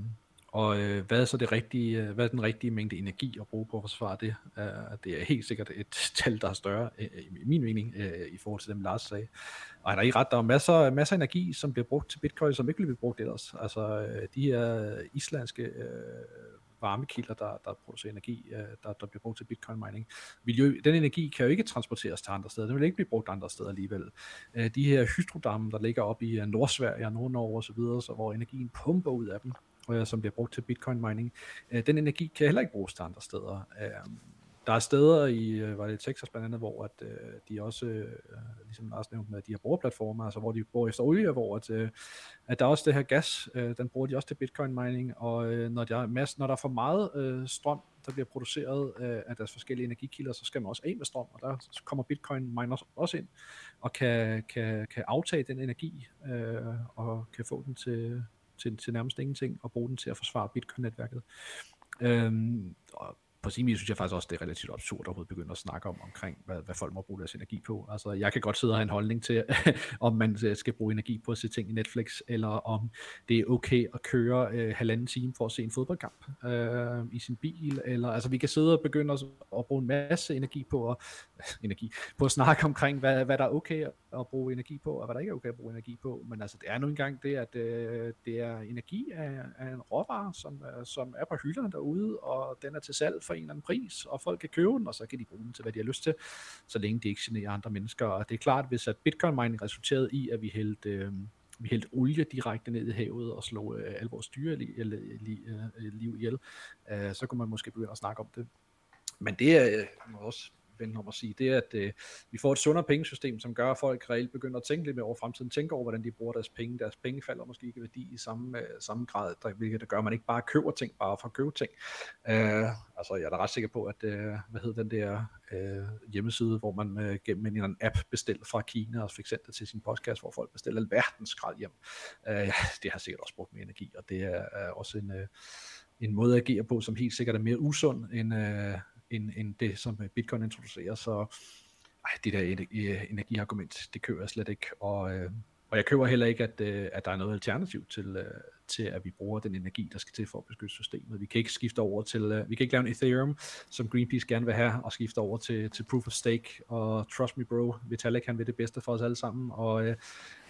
og øh, hvad er så det rigtige, øh, hvad er den rigtige mængde energi at bruge på at forsvare det? Uh, det er helt sikkert et tal, der er større, uh, i min mening, uh, i forhold til dem, Lars sagde. Og han er i ret, der er masser, masser af energi, som bliver brugt til bitcoin, som ikke bliver brugt ellers. Altså uh, de her islandske uh, varmekilder, der, der producerer energi, øh, der, der bliver brugt til bitcoin mining. Miljø, den energi kan jo ikke transporteres til andre steder, den vil ikke blive brugt andre steder alligevel. Øh, de her hydrodamme, der ligger op i øh, Nordsverige og Nordnorge osv., så, så hvor energien pumper ud af dem, Øh, som bliver brugt til bitcoin mining, øh, den energi kan heller ikke bruges til andre steder. Øh, der er steder i, var det Texas blandt andet, hvor at, øh, de også, øh, ligesom Lars nævnte med de her brugerplatformer, altså hvor de bruger efter olie, hvor at, øh, at der er også det her gas, øh, den bruger de også til bitcoin mining, og øh, når, der er masse, når der er for meget øh, strøm, der bliver produceret øh, af deres forskellige energikilder, så skal man også af med strøm, og der kommer bitcoin miners også ind, og kan, kan, kan aftage den energi, øh, og kan få den til, til, til nærmest ingenting, og bruge den til at forsvare bitcoin-netværket. Øhm, og på sin vis synes jeg faktisk også, det er relativt absurd at overhovedet begynde at snakke om, omkring, hvad, hvad folk må bruge deres energi på. Altså, jeg kan godt sidde og have en holdning til, om man øh, skal bruge energi på at se ting i Netflix, eller om det er okay at køre øh, halvanden time for at se en fodboldkamp øh, i sin bil, eller altså vi kan sidde og begynde at, at bruge en masse energi på at, energi, på at snakke omkring, hvad, hvad der er okay at bruge energi på, og hvad der ikke er okay at bruge energi på, men altså det er nu engang det, at øh, det er energi af, af en råvare, som, øh, som er på hylderne derude, og den er til salg for en eller anden pris, og folk kan købe den, og så kan de bruge den til, hvad de har lyst til, så længe de ikke generer andre mennesker. Og det er klart, hvis at bitcoin mining resulterede i, at vi hældte, øh, vi hældte olie direkte ned i havet og slog øh, alle vores dyreliv li, øh, øh, liv ihjel, øh, så kunne man måske begynde at snakke om det. Men det er øh, også vende om at sige, det er, at øh, vi får et sundere pengesystem, som gør, at folk reelt begynder at tænke lidt mere over fremtiden, tænke over, hvordan de bruger deres penge. Deres penge falder måske ikke i værdi i samme, øh, samme grad, der, hvilket der gør, at man ikke bare køber ting, bare for at købe ting. Øh, altså, jeg er da ret sikker på, at, øh, hvad hedder den der øh, hjemmeside, hvor man øh, gennem en eller anden app bestiller fra Kina og fik sendt det til sin podcast, hvor folk bestiller alverdens skrald hjem. Øh, det har sikkert også brugt mere energi, og det er, er også en, øh, en måde at agere på, som helt sikkert er mere usund end, øh, end, end det, som øh, Bitcoin introducerer. Så ej, det der øh, energiargument, det køber jeg slet ikke. Og, øh, og jeg køber heller ikke, at, øh, at der er noget alternativ til, øh, til, at vi bruger den energi, der skal til for at beskytte systemet. Vi kan ikke skifte over til, øh, vi kan ikke lave en Ethereum, som Greenpeace gerne vil have, og skifte over til, til Proof of Stake, og trust me bro, Vitalik han vil det bedste for os alle sammen, og øh,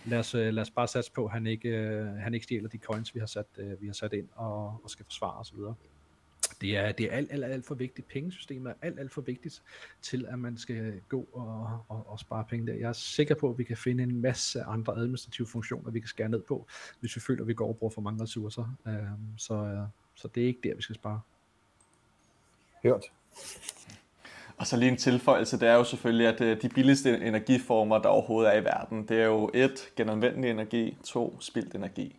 lad, os, øh, lad os bare satse på, at han ikke, øh, han ikke stjæler de coins, vi har sat, øh, vi har sat ind, og, og skal forsvare osv. Det er, det er alt, alt, alt for vigtigt. Pengesystemet er alt, alt for vigtigt til, at man skal gå og, og, og spare penge der. Jeg er sikker på, at vi kan finde en masse andre administrative funktioner, vi kan skære ned på, hvis vi føler, at vi går og bruger for mange ressourcer. Um, så, så det er ikke der, vi skal spare. Hørt. Og så lige en tilføjelse, det er jo selvfølgelig, at øh, de billigste energiformer, der overhovedet er i verden, det er jo et, genanvendelig energi, to, spildt energi.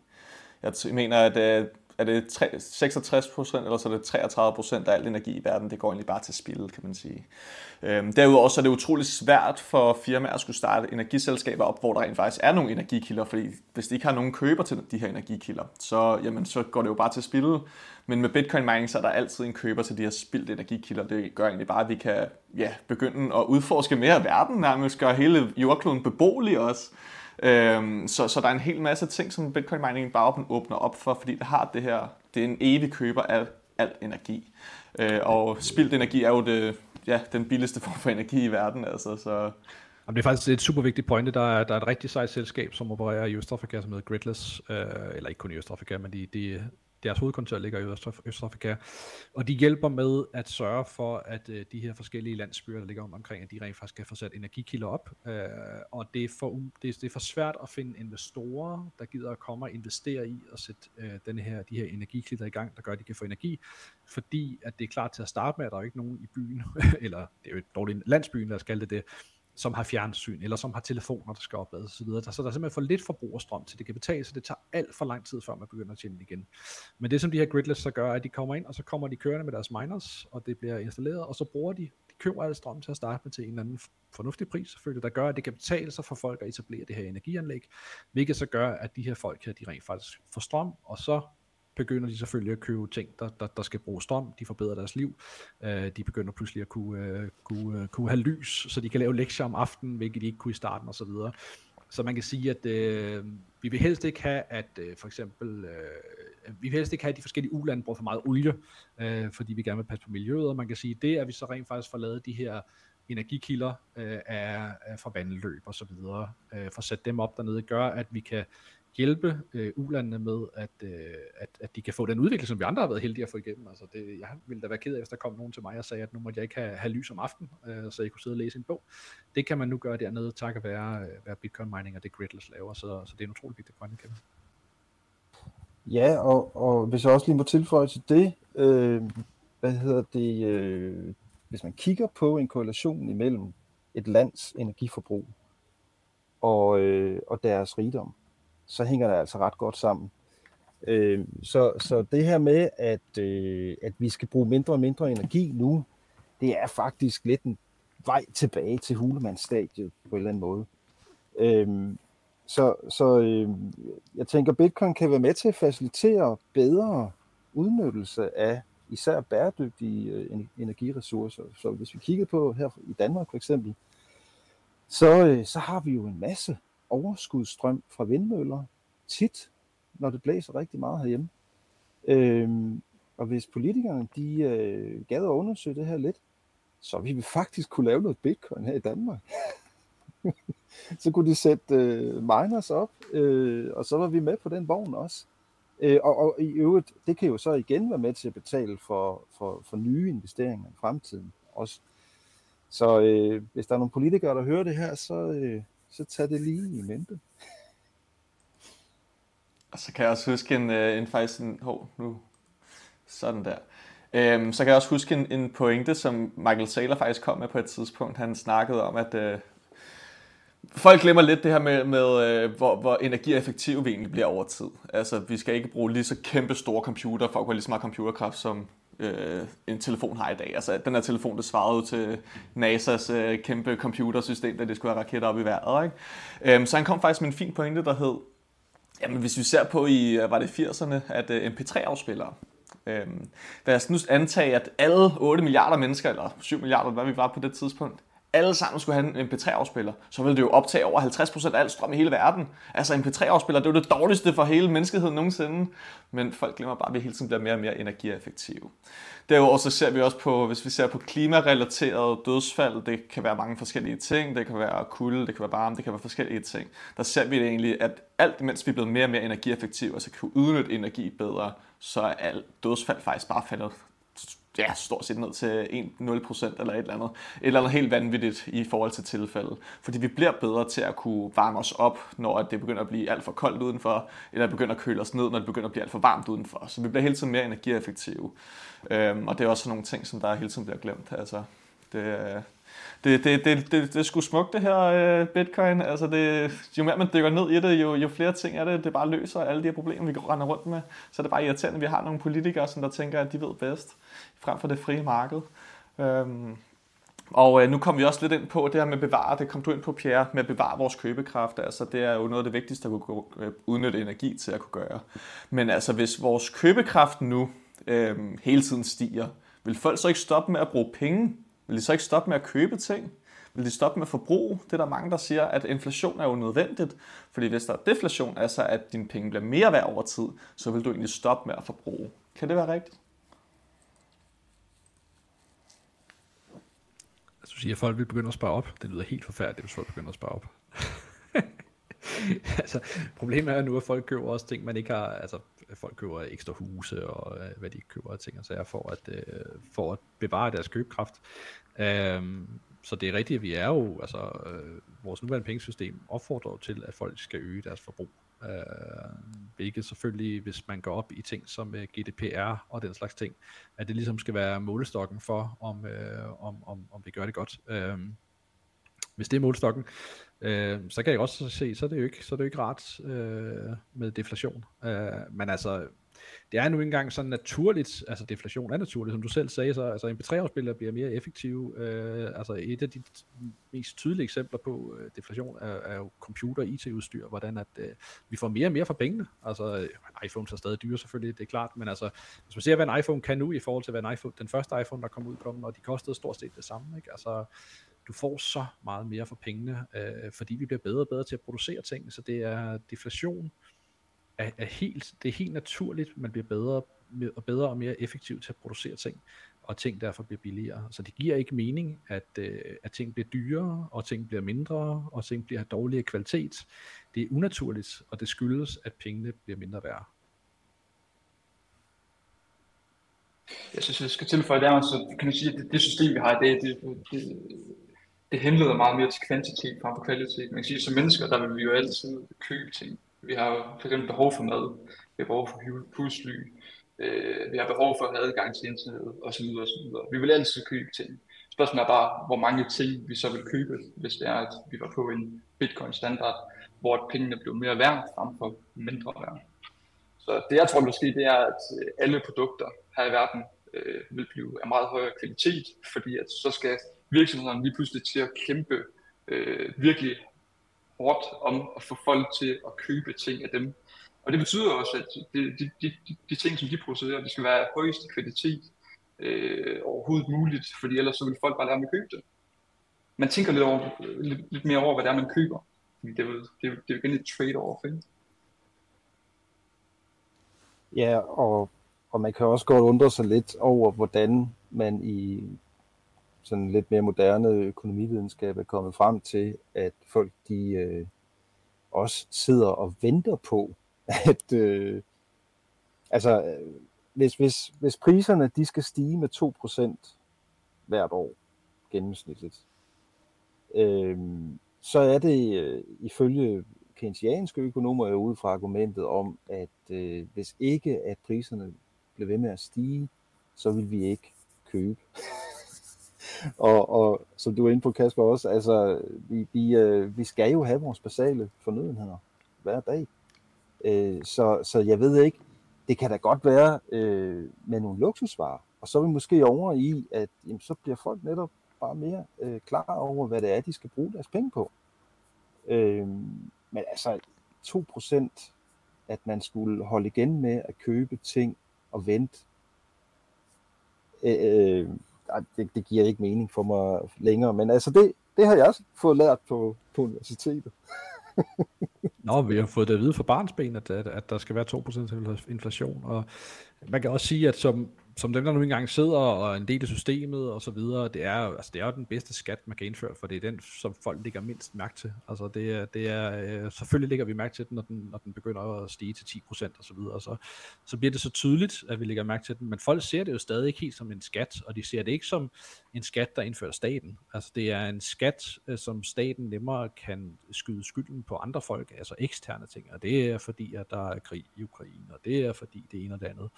Jeg mener, at øh, er det 66 procent, eller så er det 33 procent af al energi i verden, det går egentlig bare til spil, kan man sige. Øhm, derudover så er det utrolig svært for firmaer at skulle starte energiselskaber op, hvor der rent faktisk er nogle energikilder, fordi hvis de ikke har nogen køber til de her energikilder, så, jamen, så går det jo bare til spil. Men med Bitcoin mining, så er der altid en køber til de her spildte energikilder. Det gør egentlig bare, at vi kan ja, begynde at udforske mere af verden, nærmest gøre hele jordkloden beboelig også. Øhm, så, så der er en hel masse ting, som Bitcoin mining bare åbner op for, fordi det har det her, det er en evig køber af al energi. Øh, og spildt energi er jo det, ja, den billigste form for energi i verden, altså, så... Jamen, det er faktisk et super vigtigt point. Der er, der er et rigtig sejt selskab, som opererer i Østafrika, som hedder Gridless, øh, eller ikke kun i Østafrika, men de, de, deres hovedkontor ligger i Østafrika, og de hjælper med at sørge for, at øh, de her forskellige landsbyer, der ligger omkring, at de rent faktisk kan få sat energikilder op, øh, og det er, for, det, er, det er for svært at finde investorer, der gider at komme og investere i og sætte øh, denne her, de her energikilder i gang, der gør, at de kan få energi, fordi at det er klart til at starte med, at der er ikke nogen i byen, eller det er jo et dårligt landsbyen, der skal det det, som har fjernsyn, eller som har telefoner, der skal oplades osv. Så der, så der er simpelthen for lidt forbrugerstrøm til det kan betale, så det tager alt for lang tid, før man begynder at tjene igen. Men det som de her gridless så gør, er, at de kommer ind, og så kommer de kørende med deres miners, og det bliver installeret, og så bruger de, de køber al strøm til at starte med til en eller anden fornuftig pris selvfølgelig, der gør, at det kan betale sig for folk at etablere det her energianlæg, hvilket så gør, at de her folk her, de rent faktisk får strøm, og så begynder de selvfølgelig at købe ting, der, der, der skal bruge strøm, de forbedrer deres liv, øh, de begynder pludselig at kunne, øh, kunne, øh, kunne have lys, så de kan lave lektier om aftenen, hvilket de ikke kunne i starten osv. Så, så man kan sige, at øh, vi vil helst ikke have, at øh, for eksempel, øh, vi vil helst ikke have, at de forskellige ulande bruger for meget olie, øh, fordi vi gerne vil passe på miljøet, og man kan sige, det er, at vi så rent faktisk får lavet de her energikilder øh, af, af fra vandløb og så videre, øh, for at sætte dem op dernede, gør, at vi kan hjælpe øh, ulandene med, at, øh, at, at de kan få den udvikling, som vi andre har været heldige at få igennem. Altså det, jeg ville da være ked af, hvis der kom nogen til mig og sagde, at nu måtte jeg ikke have, have lys om aftenen, øh, så jeg kunne sidde og læse en bog. Det kan man nu gøre dernede, takket være, øh, være Bitcoin mining og det Gridless laver, så, så det er en utrolig vigtig grønne kæmpe. Ja, og, og hvis jeg også lige må tilføje til det, øh, hvad hedder det, øh, hvis man kigger på en korrelation imellem et lands energiforbrug og, øh, og deres rigdom, så hænger det altså ret godt sammen. Øh, så, så det her med, at, øh, at vi skal bruge mindre og mindre energi nu, det er faktisk lidt en vej tilbage til hulemandsstadiet på en eller anden måde. Øh, så så øh, jeg tænker, Bitcoin kan være med til at facilitere bedre udnyttelse af især bæredygtige øh, energiressourcer. Så hvis vi kigger på her i Danmark for eksempel, så, øh, så har vi jo en masse overskudsstrøm fra vindmøller, tit, når det blæser rigtig meget herhjemme. Øhm, og hvis politikerne de øh, gad at undersøge det her lidt, så vi vil faktisk kunne lave noget bitcoin her i Danmark. så kunne de sætte øh, miners op, øh, og så var vi med på den vogn også. Øh, og, og i øvrigt, det kan jo så igen være med til at betale for, for, for nye investeringer i fremtiden også. Så øh, hvis der er nogle politikere, der hører det her, så, øh, så tag det lige i mente. Og så kan jeg også huske en, øh, en faktisk en, hov, nu, sådan der. Øhm, så kan jeg også huske en, en pointe, som Michael Saylor faktisk kom med på et tidspunkt. Han snakkede om, at øh, folk glemmer lidt det her med, med øh, hvor, hvor energieffektive vi egentlig bliver over tid. Altså, vi skal ikke bruge lige så kæmpe store computer for at gå lige så meget computerkraft, som øh, en telefon har i dag. Altså, den her telefon, det svarede jo til NASA's øh, kæmpe computersystem, da det skulle have raketter op i vejret. Ikke? Øhm, så han kom faktisk med en fin pointe, der hed, jamen hvis vi ser på i, øh, var det 80'erne, at øh, MP3-afspillere, øhm, lad os nu antage, at alle 8 milliarder mennesker, eller 7 milliarder, hvad vi var på det tidspunkt, alle sammen skulle have en MP3-afspiller, så ville det jo optage over 50% af al strøm i hele verden. Altså MP3-afspiller, det er jo det dårligste for hele menneskeheden nogensinde. Men folk glemmer bare, at vi hele tiden bliver mere og mere energieffektive. Derudover så ser vi også på, hvis vi ser på klimarelaterede dødsfald, det kan være mange forskellige ting, det kan være kulde, det kan være varme, det kan være forskellige ting. Der ser vi det egentlig, at alt imens vi er blevet mere og mere energieffektive, altså kan udnytte energi bedre, så er alt dødsfald faktisk bare faldet ja, stort set ned til 1-0% eller et eller andet. Et eller andet helt vanvittigt i forhold til tilfældet. Fordi vi bliver bedre til at kunne varme os op, når det begynder at blive alt for koldt udenfor, eller begynder at køle os ned, når det begynder at blive alt for varmt udenfor. Så vi bliver hele tiden mere energieffektive. Øhm, og det er også nogle ting, som der hele tiden bliver glemt. Altså, det, øh, det, det, det, det, det er sgu smukt det her øh, bitcoin. Altså det, jo mere man dykker ned i det, jo, jo flere ting er det, det bare løser alle de her problemer, vi render rundt med. Så er det bare irriterende, at vi har nogle politikere, som der tænker, at de ved bedst, frem for det frie marked. Øhm, og øh, nu kommer vi også lidt ind på det her med at bevare, det kom du ind på, Pierre, med at bevare vores købekraft. Altså, det er jo noget af det vigtigste at kunne øh, udnytte energi til at kunne gøre. Men altså, hvis vores købekraft nu øh, hele tiden stiger, vil folk så ikke stoppe med at bruge penge vil de så ikke stoppe med at købe ting? Vil de stoppe med forbrug? Det er der mange, der siger, at inflation er jo nødvendigt. Fordi hvis der er deflation, altså at dine penge bliver mere værd over tid, så vil du egentlig stoppe med at forbruge. Kan det være rigtigt? Altså, du siger, at folk vil begynde at spare op. Det lyder helt forfærdeligt, hvis folk begynder at spare op. altså, problemet er nu, at folk køber også ting, man ikke har, altså folk køber ekstra huse og øh, hvad de køber af ting og sager for at, øh, for at bevare deres købekraft. Um, så det er rigtigt, at vi er jo, altså øh, vores nuværende pengesystem opfordrer til, at folk skal øge deres forbrug. Øh, hvilket selvfølgelig, hvis man går op i ting som øh, GDPR og den slags ting, at det ligesom skal være målestokken for, om, øh, om, om, om vi gør det godt. Øh, hvis det er målstokken, øh, så kan jeg også se, så er det jo ikke, så er det jo ikke rart øh, med deflation. Øh, men altså, det er nu engang sådan naturligt, altså deflation er naturligt, som du selv sagde, så altså MP3-afspillere bliver mere effektive. Øh, altså et af de mest tydelige eksempler på øh, deflation er, er jo computer- IT-udstyr, hvordan at øh, vi får mere og mere for pengene. Altså øh, iPhone er stadig dyre selvfølgelig, det er klart, men altså hvis man ser, hvad en iPhone kan nu i forhold til, hvad en iPhone, den første iPhone, der kom ud på den, og de kostede stort set det samme, ikke? Altså du får så meget mere for pengene, øh, fordi vi bliver bedre og bedre til at producere ting, så det er deflation, er, er helt, det er helt naturligt, man bliver bedre og bedre og mere effektiv til at producere ting, og ting derfor bliver billigere. Så det giver ikke mening, at, øh, at ting bliver dyrere, og ting bliver mindre, og ting bliver dårligere kvalitet. Det er unaturligt, og det skyldes, at pengene bliver mindre værd. Jeg synes, jeg skal tilføje der, så kan man sige, at det, det system, vi har i dag, det, det, det henleder meget mere til kvantitet frem for kvalitet. Man kan sige, som mennesker, der vil vi jo altid købe ting. Vi har jo for eksempel behov for mad, vi har behov for husly, øh, vi har behov for at have adgang til internettet osv. osv. Vi vil altid købe ting. Spørgsmålet er bare, hvor mange ting vi så vil købe, hvis det er, at vi var på en bitcoin-standard, hvor pengene blev mere værd frem for mindre værd. Så det jeg tror, der ske, det er, at øh, alle produkter her i verden øh, vil blive af meget højere kvalitet, fordi at så skal virksomhederne lige pludselig til at kæmpe øh, virkelig hårdt om at få folk til at købe ting af dem. Og det betyder også, at de, de, de, de, ting, som de producerer, de skal være af højeste kvalitet øh, overhovedet muligt, fordi ellers så vil folk bare lade med at købe det. Man tænker lidt, over, lidt, lidt mere over, hvad det er, man køber. Fordi det er det er, det er igen et trade-off, ikke? Ja, og, og man kan også godt undre sig lidt over, hvordan man i sådan lidt mere moderne økonomividenskab er kommet frem til, at folk de øh, også sidder og venter på, at øh, altså øh, hvis, hvis, hvis priserne de skal stige med 2% hvert år gennemsnitligt, øh, så er det øh, ifølge keynesianske økonomer jo ud fra argumentet om, at øh, hvis ikke at priserne blev ved med at stige, så vil vi ikke købe og, og som du er inde på, Kasper, også, altså, vi, vi, øh, vi skal jo have vores basale fornødenheder hver dag. Øh, så, så jeg ved ikke, det kan da godt være øh, med nogle luksusvarer, og så er vi måske over i, at jamen, så bliver folk netop bare mere øh, klar over, hvad det er, de skal bruge deres penge på. Øh, men altså, 2% at man skulle holde igen med at købe ting og vente, øh, øh det, det giver ikke mening for mig længere, men altså det, det har jeg også fået lært på, på universitetet. Nå, vi har fået det at vide fra barnsben, at, at, at der skal være 2% inflation, og man kan også sige, at som, som dem, der nu engang sidder og er en del af systemet og så videre, det er, altså, det er jo den bedste skat, man kan indføre, for det er den, som folk lægger mindst mærke til. Altså, det er, det er, øh, selvfølgelig lægger vi mærke til den, når den, når den begynder at stige til 10% og så videre, så, så bliver det så tydeligt, at vi lægger mærke til den, men folk ser det jo stadig ikke helt som en skat, og de ser det ikke som en skat, der indfører staten. Altså, det er en skat, øh, som staten nemmere kan skyde skylden på andre folk, altså eksterne ting, og det er fordi, at der er krig i Ukraine, og det er fordi det ene og det andet.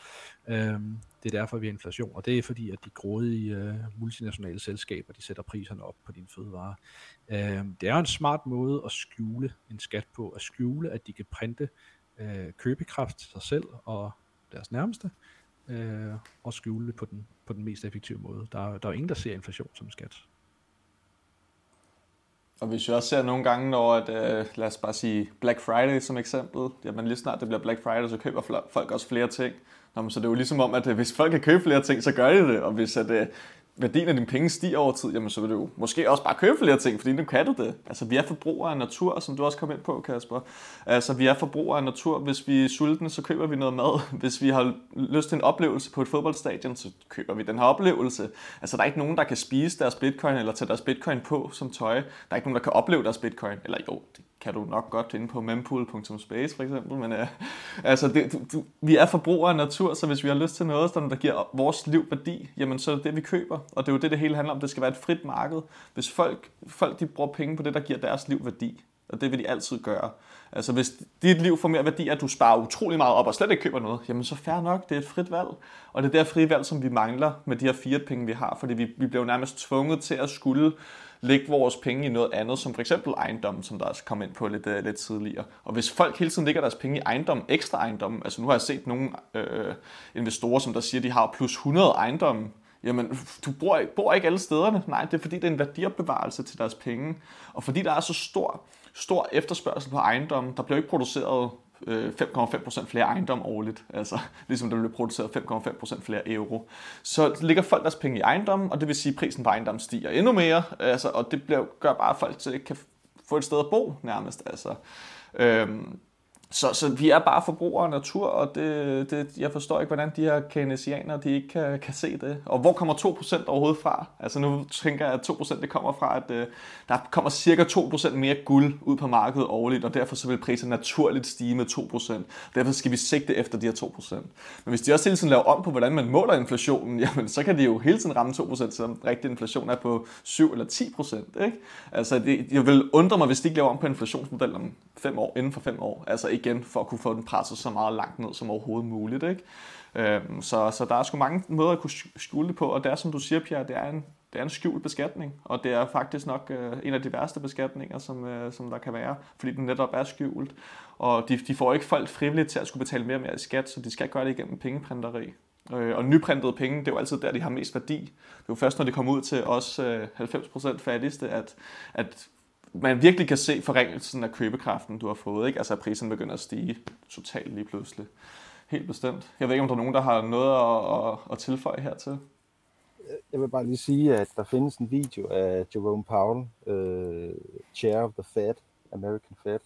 Øhm, det er derfor, vi har inflation, og det er fordi, at de grådige øh, multinationale selskaber, de sætter priserne op på dine fødevarer. Øhm, det er jo en smart måde at skjule en skat på, at skjule, at de kan printe øh, købekraft til sig selv og deres nærmeste, øh, og skjule det på den, på den mest effektive måde. Der, er, der er ingen, der ser inflation som skat. Og hvis vi også ser nogle gange, når, at, øh, lad os bare sige Black Friday som eksempel, jamen lige snart det bliver Black Friday, så køber folk også flere ting. Nå, så det er jo ligesom om, at øh, hvis folk kan købe flere ting, så gør de det, og hvis at, øh, værdien af dine penge stiger over tid, jamen så vil du jo måske også bare købe flere ting, fordi nu kan du det. Altså vi er forbrugere af natur, som du også kom ind på, Kasper. Altså vi er forbrugere af natur. Hvis vi er sultne, så køber vi noget mad. Hvis vi har lyst til en oplevelse på et fodboldstadion, så køber vi den her oplevelse. Altså der er ikke nogen, der kan spise deres bitcoin eller tage deres bitcoin på som tøj. Der er ikke nogen, der kan opleve deres bitcoin. Eller jo, det kan du nok godt inde på mempool.space for eksempel, men øh, altså det, du, du, vi er forbrugere af natur, så hvis vi har lyst til noget, der giver vores liv værdi, jamen så er det det, vi køber. Og det er jo det, det hele handler om. Det skal være et frit marked. Hvis folk, folk de bruger penge på det, der giver deres liv værdi, og det vil de altid gøre. Altså hvis dit liv får mere værdi, at du sparer utrolig meget op og slet ikke køber noget, jamen så fair nok, det er et frit valg. Og det er der frie valg, som vi mangler med de her fire penge, vi har, fordi vi, vi bliver jo nærmest tvunget til at skulle lægge vores penge i noget andet, som for eksempel ejendom, som der også kom ind på lidt, uh, lidt tidligere. Og hvis folk hele tiden lægger deres penge i ejendom, ekstra ejendom, altså nu har jeg set nogle øh, investorer, som der siger, de har plus 100 ejendomme, jamen, du bor, bor ikke alle stederne. Nej, det er fordi, det er en værdiopbevarelse til deres penge. Og fordi der er så stor, stor efterspørgsel på ejendommen, der bliver ikke produceret Øh, 5,5% flere ejendom årligt, altså ligesom der bliver produceret 5,5% flere euro. Så ligger folk deres penge i ejendommen, og det vil sige, at prisen på ejendom stiger endnu mere, altså, og det bliver, gør bare, at folk ikke kan få et sted at bo nærmest. Altså. Øhm, så, så vi er bare forbrugere af natur, og det, det, jeg forstår ikke, hvordan de her keynesianere de ikke kan, kan se det. Og hvor kommer 2% overhovedet fra? Altså nu tænker jeg, at 2% det kommer fra, at uh, der kommer cirka 2% mere guld ud på markedet årligt, og derfor så vil prisen naturligt stige med 2%. Derfor skal vi sigte efter de her 2%. Men hvis de også hele tiden laver om på, hvordan man måler inflationen, jamen så kan de jo hele tiden ramme 2%, selvom rigtig inflation er på 7 eller 10%. Ikke? Altså det, jeg vil undre mig, hvis de ikke laver om på inflationsmodellen om fem år, inden for fem år. Altså igen, for at kunne få den presset så meget langt ned som overhovedet muligt. Ikke? Øhm, så, så der er sgu mange måder at kunne skjule det på, og det er, som du siger, Pierre, det er en, det er en skjult beskatning, og det er faktisk nok øh, en af de værste beskatninger, som, øh, som der kan være, fordi den netop er skjult. Og de, de får ikke folk frivilligt til at skulle betale mere og mere i skat, så de skal gøre det igennem pengeprinteri. Øh, og nyprintede penge, det er jo altid der, de har mest værdi. Det er jo først, når det kommer ud til os øh, 90% fattigste, at, at man virkelig kan se forringelsen af købekraften, du har fået. Ikke? Altså at prisen begynder at stige totalt lige pludselig. Helt bestemt. Jeg ved ikke, om der er nogen, der har noget at, at, at tilføje hertil. Jeg vil bare lige sige, at der findes en video af Jerome Powell, uh, Chair of the Fed, American Fed,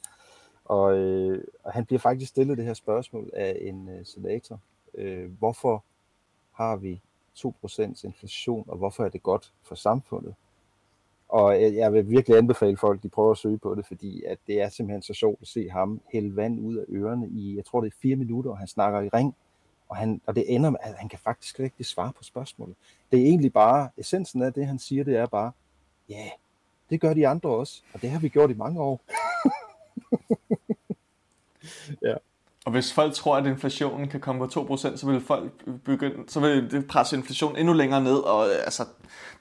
og, uh, og han bliver faktisk stillet det her spørgsmål af en uh, senator. Uh, hvorfor har vi 2% inflation, og hvorfor er det godt for samfundet? Og jeg vil virkelig anbefale folk, de prøver at søge på det, fordi at det er simpelthen så sjovt at se ham hælde vand ud af ørerne i, jeg tror det er fire minutter, og han snakker i ring, og, han, og det ender med, at han kan faktisk ikke svare på spørgsmålet. Det er egentlig bare, essensen af det, han siger, det er bare, ja, yeah, det gør de andre også, og det har vi gjort i mange år. ja. Og hvis folk tror, at inflationen kan komme på 2%, så vil folk begynde, så vil det presse inflationen endnu længere ned, og øh, altså,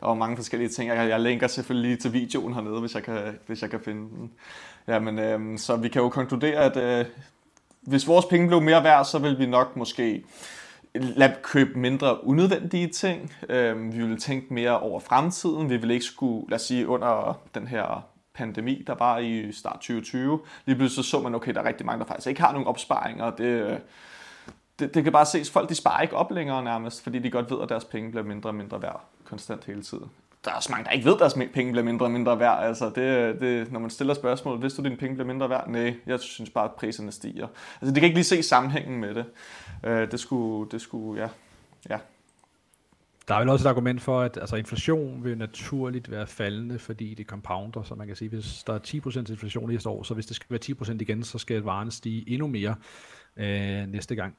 der var mange forskellige ting. Jeg, jeg linker selvfølgelig lige til videoen hernede, hvis jeg kan, hvis jeg kan finde den. Jamen, øh, så vi kan jo konkludere, at øh, hvis vores penge blev mere værd, så vil vi nok måske lade købe mindre unødvendige ting. Øh, vi ville tænke mere over fremtiden. Vi vil ikke skulle, lad os sige, under den her pandemi, der var i start 2020, lige pludselig så, så man, okay, der er rigtig mange, der faktisk ikke har nogen opsparinger. Det, øh, det, det kan bare ses, folk de sparer ikke op længere nærmest, fordi de godt ved, at deres penge bliver mindre og mindre værd konstant hele tiden. Der er også mange, der ikke ved, at deres penge bliver mindre og mindre værd. Altså det, det, når man stiller spørgsmål, hvis du, dine penge bliver mindre værd? Nej, jeg synes bare, at priserne stiger. Altså det kan ikke lige se sammenhængen med det. Øh, det skulle, det skulle ja, ja, der er vel også et argument for, at altså, inflation vil naturligt være faldende, fordi det compounder, så man kan sige, hvis der er 10% inflation i år, så hvis det skal være 10% igen, så skal varen stige endnu mere øh, næste gang.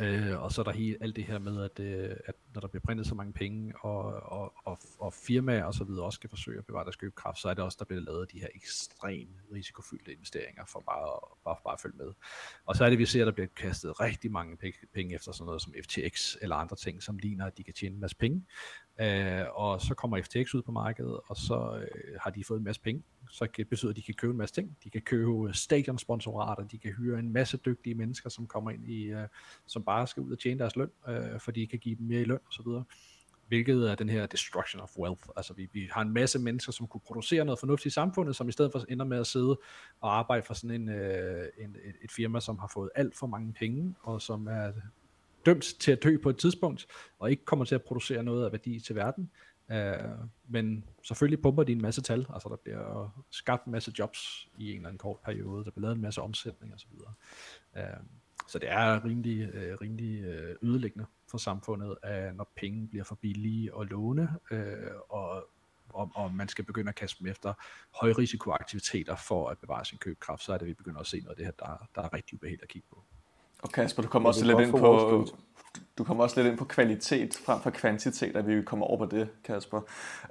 Øh, og så er der hele, alt det her med, at, øh, at når der bliver printet så mange penge, og, og, og, og firmaer og så videre også skal forsøge at bevare deres købekraft, så er det også, der bliver lavet de her ekstremt risikofyldte investeringer for bare, bare, bare at følge med. Og så er det, vi ser, at der bliver kastet rigtig mange penge efter sådan noget som FTX eller andre ting, som ligner, at de kan tjene en masse penge. Øh, og så kommer FTX ud på markedet, og så øh, har de fået en masse penge. Så det betyder, at de kan købe en masse ting. De kan købe øh, stadionsponsorater, de kan hyre en masse dygtige mennesker, som kommer ind i, øh, som bare skal ud og tjene deres løn, øh, for de kan give dem mere i løn osv. Hvilket er den her destruction of wealth. Altså vi, vi har en masse mennesker, som kunne producere noget fornuftigt i samfundet, som i stedet for ender med at sidde og arbejde for sådan en, øh, en, et firma, som har fået alt for mange penge, og som er dømt til at dø på et tidspunkt, og ikke kommer til at producere noget af værdi til verden. Uh, men selvfølgelig pumper de en masse tal, altså der bliver skabt en masse jobs i en eller anden kort periode, der bliver lavet en masse omsætning osv. Uh, øh, så det er rimelig, uh, rimelig uh, ødelæggende for samfundet, uh, når penge bliver for billige at låne, uh, og, og, og man skal begynde at kaste dem efter højrisikoaktiviteter for at bevare sin købekraft, så er det, vi begynder at se noget af det her, der, der er rigtig ubehageligt at kigge på. Og Kasper, du kommer også lidt ind på, du kommer også lidt ind på kvalitet frem for kvantitet, at vi kommer over på det, Kasper.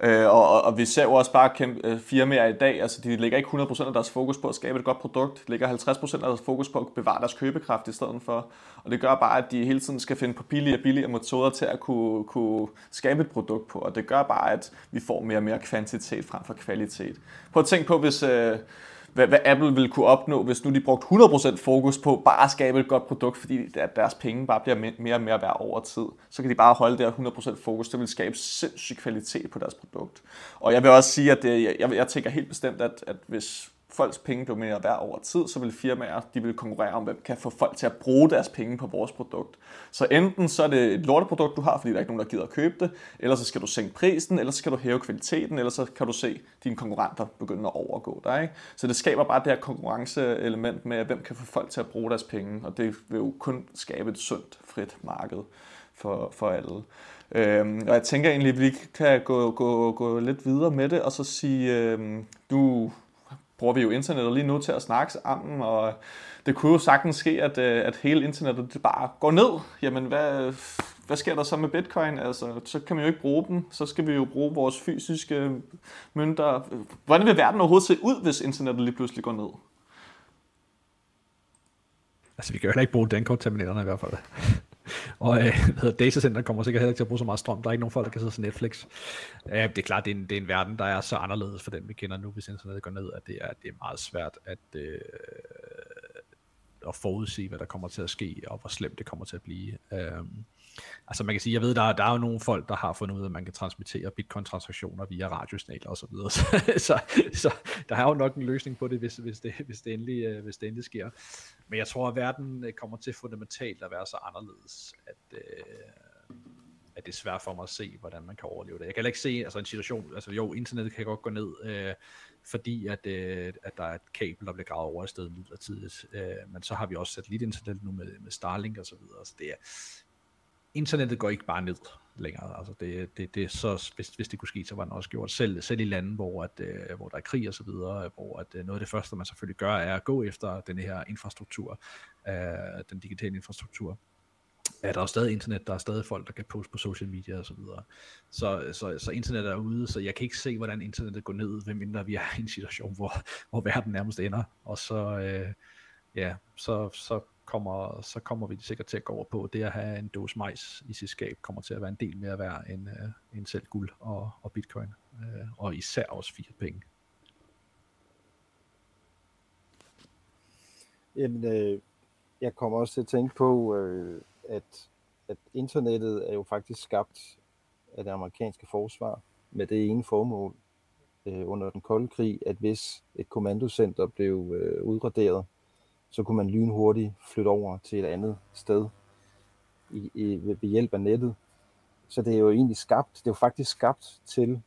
Øh, og, og, vi ser jo også bare kæmpe øh, firmaer i dag, altså de lægger ikke 100% af deres fokus på at skabe et godt produkt, de lægger 50% af deres fokus på at bevare deres købekraft i stedet for. Og det gør bare, at de hele tiden skal finde på billige og billige metoder til at kunne, kunne skabe et produkt på, og det gør bare, at vi får mere og mere kvantitet frem for kvalitet. Prøv at tænke på, hvis... Øh, hvad, hvad Apple ville kunne opnå, hvis nu de brugte 100% fokus på bare at skabe et godt produkt, fordi deres penge bare bliver mere og mere værd over tid. Så kan de bare holde der 100% fokus. Det vil skabe sindssyg kvalitet på deres produkt. Og jeg vil også sige, at øh, det, jeg, jeg tænker helt bestemt, at, at hvis folks penge blev mere værd over tid, så vil firmaer de vil konkurrere om, hvem kan få folk til at bruge deres penge på vores produkt. Så enten så er det et lorteprodukt, du har, fordi der er ikke nogen, der gider at købe det, eller så skal du sænke prisen, eller så skal du hæve kvaliteten, eller så kan du se dine konkurrenter begynde at overgå dig. Ikke? Så det skaber bare det her konkurrenceelement med, hvem kan få folk til at bruge deres penge, og det vil jo kun skabe et sundt, frit marked for, for alle. Øhm, og jeg tænker egentlig, at vi kan gå, gå, gå lidt videre med det, og så sige, øhm, du bruger vi jo internettet lige nu til at snakke sammen, og det kunne jo sagtens ske, at, øh, at hele internettet det bare går ned. Jamen, hvad, hvad sker der så med bitcoin? Altså, så kan man jo ikke bruge dem. Så skal vi jo bruge vores fysiske mønter. Hvordan vil verden overhovedet se ud, hvis internettet lige pludselig går ned? Altså, vi kan jo heller ikke bruge dankortterminalerne i hvert fald. Og øh, datacenter kommer sikkert heller ikke til at bruge så meget strøm. Der er ikke nogen folk, der kan sidde til Netflix. Øh, det er klart, det er, en, det er en verden, der er så anderledes for den, vi kender nu, hvis internettet går ned, at det er, det er meget svært at, øh, at forudse, hvad der kommer til at ske, og hvor slemt det kommer til at blive. Øh, Altså man kan sige, jeg ved, der, der er jo nogle folk, der har fundet ud af, at man kan transmittere bitcoin-transaktioner via radiosignaler osv. Så, så, så, så der er jo nok en løsning på det, hvis, hvis, det, hvis, det endelig, øh, hvis det endelig sker. Men jeg tror, at verden øh, kommer til fundamentalt at være så anderledes, at, øh, at det er svært for mig at se, hvordan man kan overleve det. Jeg kan heller ikke se altså en situation, altså jo, internettet kan godt gå ned, øh, fordi at, øh, at der er et kabel, der bliver gravet over et sted midlertidigt. Øh, men så har vi også satellitinternet nu med, med Starlink og så videre. Så det er, internettet går ikke bare ned længere. Altså det, det, det så, hvis, hvis det kunne ske, så var den også gjort. Selv, selv i lande, hvor, at, øh, hvor der er krig og så videre, hvor at, øh, noget af det første, man selvfølgelig gør, er at gå efter den her infrastruktur, øh, den digitale infrastruktur. Ja, der er stadig internet, der er stadig folk, der kan poste på social media og så videre. Så, så, så internet er ude, så jeg kan ikke se, hvordan internettet går ned, medmindre vi er i en situation, hvor, hvor verden nærmest ender. Og så, øh, ja, så, så kommer, så kommer vi sikkert til at gå over på, det at have en dåse majs i sit skab, kommer til at være en del mere værd end, uh, end selv guld og, og bitcoin, uh, og især også fire penge. Jamen, øh, jeg kommer også til at tænke på, øh, at, at internettet er jo faktisk skabt af det amerikanske forsvar med det ene formål øh, under den kolde krig, at hvis et kommandocenter blev øh, udraderet, så kunne man lynhurtigt flytte over til et andet sted i, i, ved hjælp af nettet. Så det er jo egentlig skabt, det er jo faktisk skabt til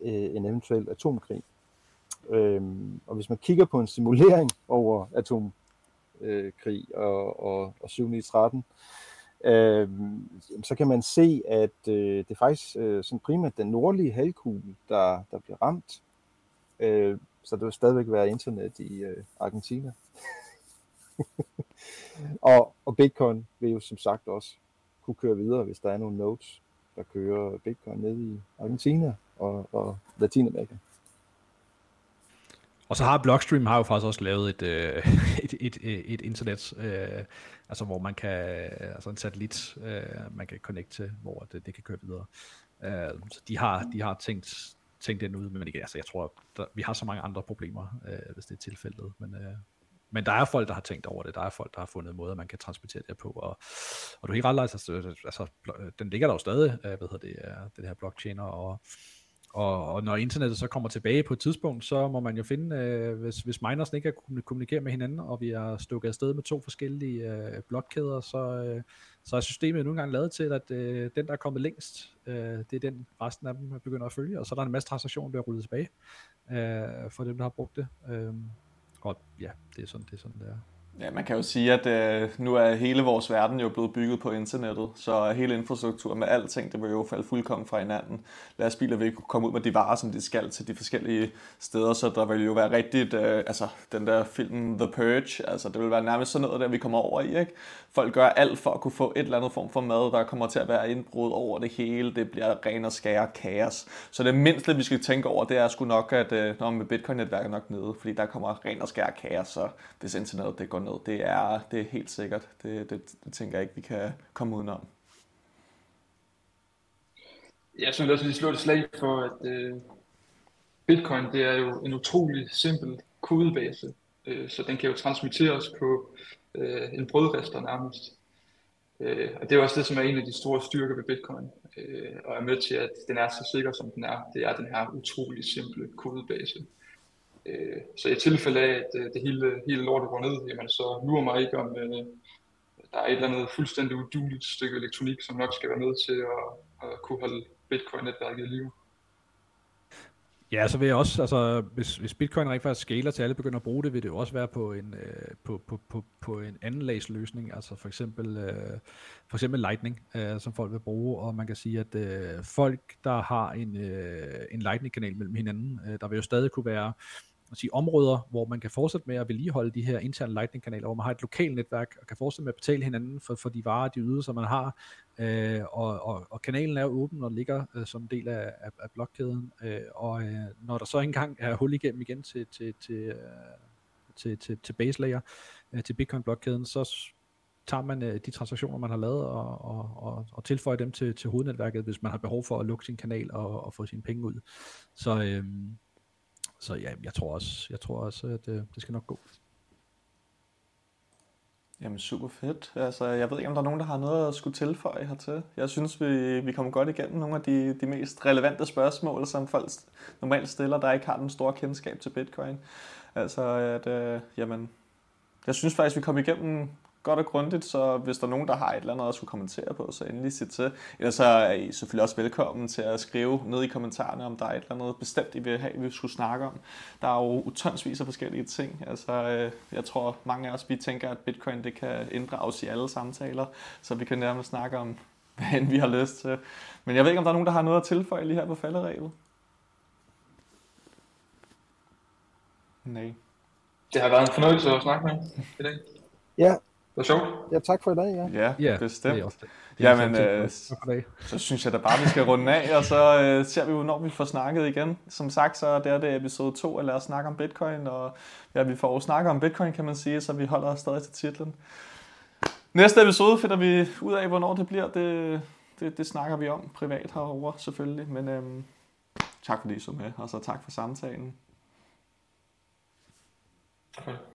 øh, en eventuel atomkrig. Øhm, og hvis man kigger på en simulering over atomkrig øh, og, og, og 13, øh, så kan man se, at øh, det er faktisk øh, sådan primært den nordlige halvkugle, der, der bliver ramt. Øh, så det vil stadigvæk være internet i øh, Argentina. og, og Bitcoin vil jo som sagt også kunne køre videre, hvis der er nogle nodes, der kører Bitcoin ned i Argentina og, og Latinamerika. Og så har Blockstream har jo faktisk også lavet et, øh, et, et, et, et internet, øh, altså hvor man kan, altså en satellit, øh, man kan connecte til, hvor det, det kan køre videre. Øh, så de har, de har tænkt, tænkt den ud, men ikke, altså jeg tror, der, vi har så mange andre problemer, øh, hvis det er tilfældet, men øh, men der er folk, der har tænkt over det. Der er folk, der har fundet måder, man kan transportere det på. Og, og du er helt ret, altså, altså, øh, den ligger der jo stadig, øh, hvad hedder det, øh, den her blockchain, og, og, og når internettet så kommer tilbage på et tidspunkt, så må man jo finde, øh, hvis, hvis minersne ikke kan kommunikere med hinanden, og vi har stukket afsted med to forskellige øh, blokkæder, så, øh, så er systemet nogle gange lavet til, at øh, den, der er kommet længst, øh, det er den, resten af dem begynder at følge, og så er der en masse transaktioner, der er rullet tilbage øh, for dem, der har brugt det. Øh, og ja, det er sådan, det er sådan, det er. Ja, man kan jo sige, at øh, nu er hele vores verden jo blevet bygget på internettet, så hele infrastrukturen med alting, det vil jo falde fuldkommen fra hinanden. Lastbiler vil ikke kunne komme ud med de varer, som de skal til de forskellige steder, så der vil jo være rigtigt, øh, altså den der film The Purge, altså det vil være nærmest sådan noget, der vi kommer over i, ikke? Folk gør alt for at kunne få et eller andet form for mad, der kommer til at være indbrud over det hele, det bliver ren og skære kaos. Så det mindste, vi skal tænke over, det er sgu nok, at øh, når med Bitcoin-netværket nok nede, fordi der kommer ren og skære kaos, så hvis internettet det går ned. Det er, det er helt sikkert. Det, det, det tænker jeg ikke, vi kan komme udenom. Jeg synes også vi slå et slag for, at øh, Bitcoin det er jo en utrolig simpel kodebase, øh, så den kan jo transmitteres på øh, en brødrester nærmest. Øh, og det er også det, som er en af de store styrker ved Bitcoin, øh, og er med til, at den er så sikker, som den er. Det er den her utrolig simple kodebase. Øh, så i tilfælde af, at øh, det hele, hele lortet går ned, jamen så lurer mig ikke om, øh, der er et eller andet fuldstændig uduligt stykke elektronik, som nok skal være med til at, at kunne holde Bitcoin-netværket i live. Ja, så vil jeg også, altså, hvis, hvis Bitcoin rigtig faktisk skaler til alle begynder at bruge det, vil det jo også være på en, øh, på, på, på, på en anden lags løsning, altså for eksempel, øh, for eksempel Lightning, øh, som folk vil bruge, og man kan sige, at øh, folk, der har en, øh, en Lightning-kanal mellem hinanden, øh, der vil jo stadig kunne være sige, områder, hvor man kan fortsætte med at vedligeholde de her interne Lightning-kanaler, hvor man har et lokalt netværk og kan fortsætte med at betale hinanden for, for de varer, de ydelser, man har. Øh, og, og, og kanalen er åben og ligger øh, som del af, af, af blokkæden. Øh, og øh, når der så engang er hul igennem igen til, til, til, øh, til, til, til base layer, øh, til Bitcoin-blokkæden, så tager man øh, de transaktioner, man har lavet, og, og, og, og tilføjer dem til, til hovednetværket, hvis man har behov for at lukke sin kanal og, og få sine penge ud. Så, øh, så ja, jeg tror også, jeg tror også at øh, det skal nok gå. Jamen super fedt. Altså, jeg ved ikke, om der er nogen, der har noget at skulle tilføje hertil. Jeg synes, vi, vi kommer godt igennem nogle af de, de mest relevante spørgsmål, som folk normalt stiller, der ikke har den store kendskab til Bitcoin. Altså, at, øh, jamen, jeg synes faktisk, vi kom igennem godt og grundigt, så hvis der er nogen, der har et eller andet at skulle kommentere på, så endelig sig til. Ellers så er I selvfølgelig også velkommen til at skrive ned i kommentarerne, om der er et eller andet bestemt, I vil have, vi skulle snakke om. Der er jo utonsvis af forskellige ting. Altså, øh, jeg tror, mange af os, vi tænker, at bitcoin det kan inddrages i alle samtaler, så vi kan nærmest snakke om, hvad end vi har lyst til. Men jeg ved ikke, om der er nogen, der har noget at tilføje lige her på falderevet. Nej. Det har været en fornøjelse at snakke med i dag. Ja, var sjovt. Ja, tak for i dag, ja. Ja, ja bestemt. Det er også det. Det Jamen, øh, så synes jeg da bare, vi skal runde af, og så øh, ser vi jo, når vi får snakket igen. Som sagt, så er det, det episode 2 at lade os snakke om Bitcoin, og ja, vi får jo snakket om Bitcoin, kan man sige, så vi holder os stadig til titlen. Næste episode finder vi ud af, hvornår det bliver. Det, det, det snakker vi om privat herovre, selvfølgelig. Men øhm, tak fordi I så med, og så tak for samtalen. Okay.